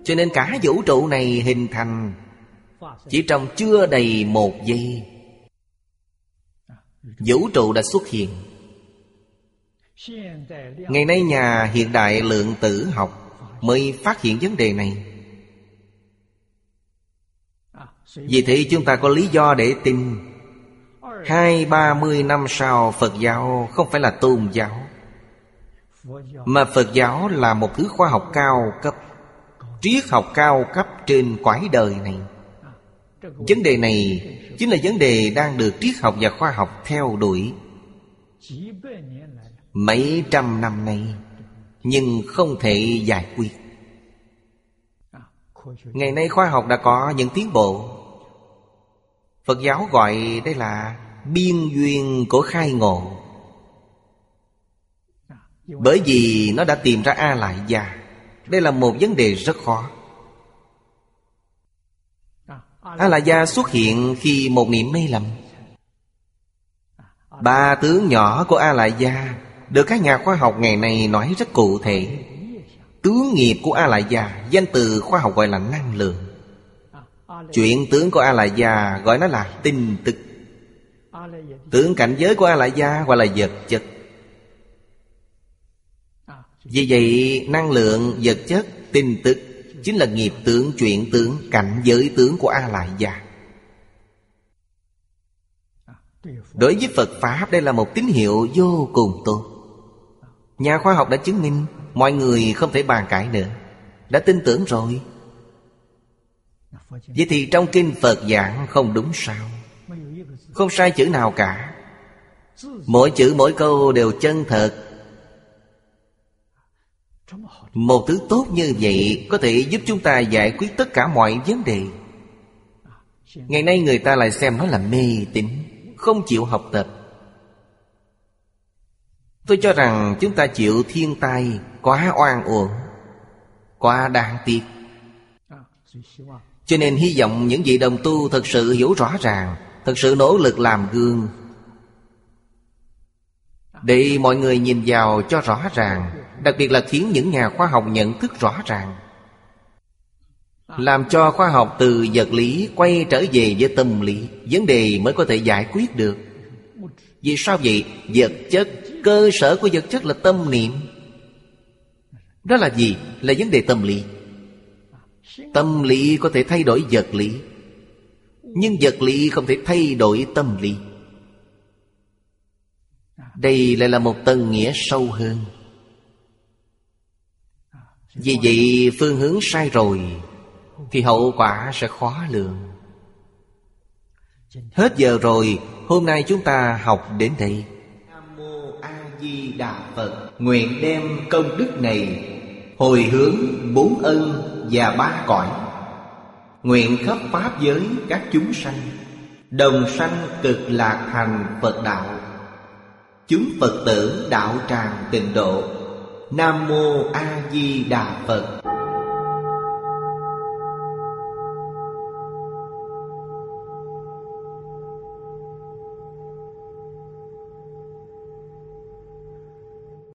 Cho nên cả vũ trụ này hình thành Chỉ trong chưa đầy một giây. Vũ trụ đã xuất hiện. Ngày nay nhà hiện đại lượng tử học Mới phát hiện vấn đề này. Vì thế chúng ta có lý do để tin. Hai, ba mươi năm sau Phật giáo không phải là tôn giáo, Mà Phật giáo là một thứ khoa học cao cấp. Triết học cao cấp trên quải đời này. Vấn đề này chính là vấn đề đang được triết học và khoa học theo đuổi. Mấy trăm năm nay, Nhưng không thể giải quyết. Ngày nay khoa học đã có những tiến bộ. Phật giáo gọi đây là biên duyên của khai ngộ. Bởi vì nó đã tìm ra A Lại già đây là một vấn đề rất khó. A La Gia xuất hiện khi một niệm mê lầm. Ba tướng nhỏ của A La Gia Được các nhà khoa học ngày nay nói rất cụ thể. Tướng nghiệp của A La Gia Danh từ khoa học gọi là năng lượng. Chuyện tướng của A La Gia gọi nó là tinh tức Tướng cảnh giới của A La Gia gọi là vật chất. Vì vậy năng lượng, vật chất, tinh tức Chính là nghiệp tướng, chuyện tướng, cảnh giới tướng của A Lại già Đối với Phật Pháp đây là một tín hiệu vô cùng tốt. Nhà khoa học đã chứng minh Mọi người không thể bàn cãi nữa. Đã tin tưởng rồi. Vậy thì trong kinh Phật giảng không đúng sao? Không sai chữ nào cả. Mỗi chữ mỗi câu đều chân thật một thứ tốt như vậy Có thể giúp chúng ta giải quyết tất cả mọi vấn đề. Ngày nay người ta lại xem nó là mê tín, Không chịu học tập. Tôi cho rằng chúng ta chịu thiên tai Quá oan uổng, Quá đáng tiếc. Cho nên hy vọng những vị đồng tu thật sự hiểu rõ ràng, Thật sự nỗ lực làm gương, Để mọi người nhìn vào cho rõ ràng. Đặc biệt là khiến những nhà khoa học nhận thức rõ ràng. Làm cho khoa học từ vật lý quay trở về với tâm lý Vấn đề mới có thể giải quyết được. Vì sao vậy? Vật chất, cơ sở của vật chất là tâm niệm. Đó là gì? Là vấn đề tâm lý. Tâm lý có thể thay đổi vật lý Nhưng vật lý không thể thay đổi tâm lý. Đây lại là một tầng nghĩa sâu hơn vì vậy phương hướng sai rồi, Thì hậu quả sẽ khó lường. Hết giờ rồi, Hôm nay chúng ta học đến đây. Nam Mô A Di Đà Phật. Nguyện đem công đức này Hồi hướng bốn ân và ba cõi. Nguyện khắp Pháp giới các chúng sanh, Đồng sanh cực lạc thành Phật đạo. Chúng Phật tử đạo tràng tịnh độ Nam Mô A Di Đà Phật.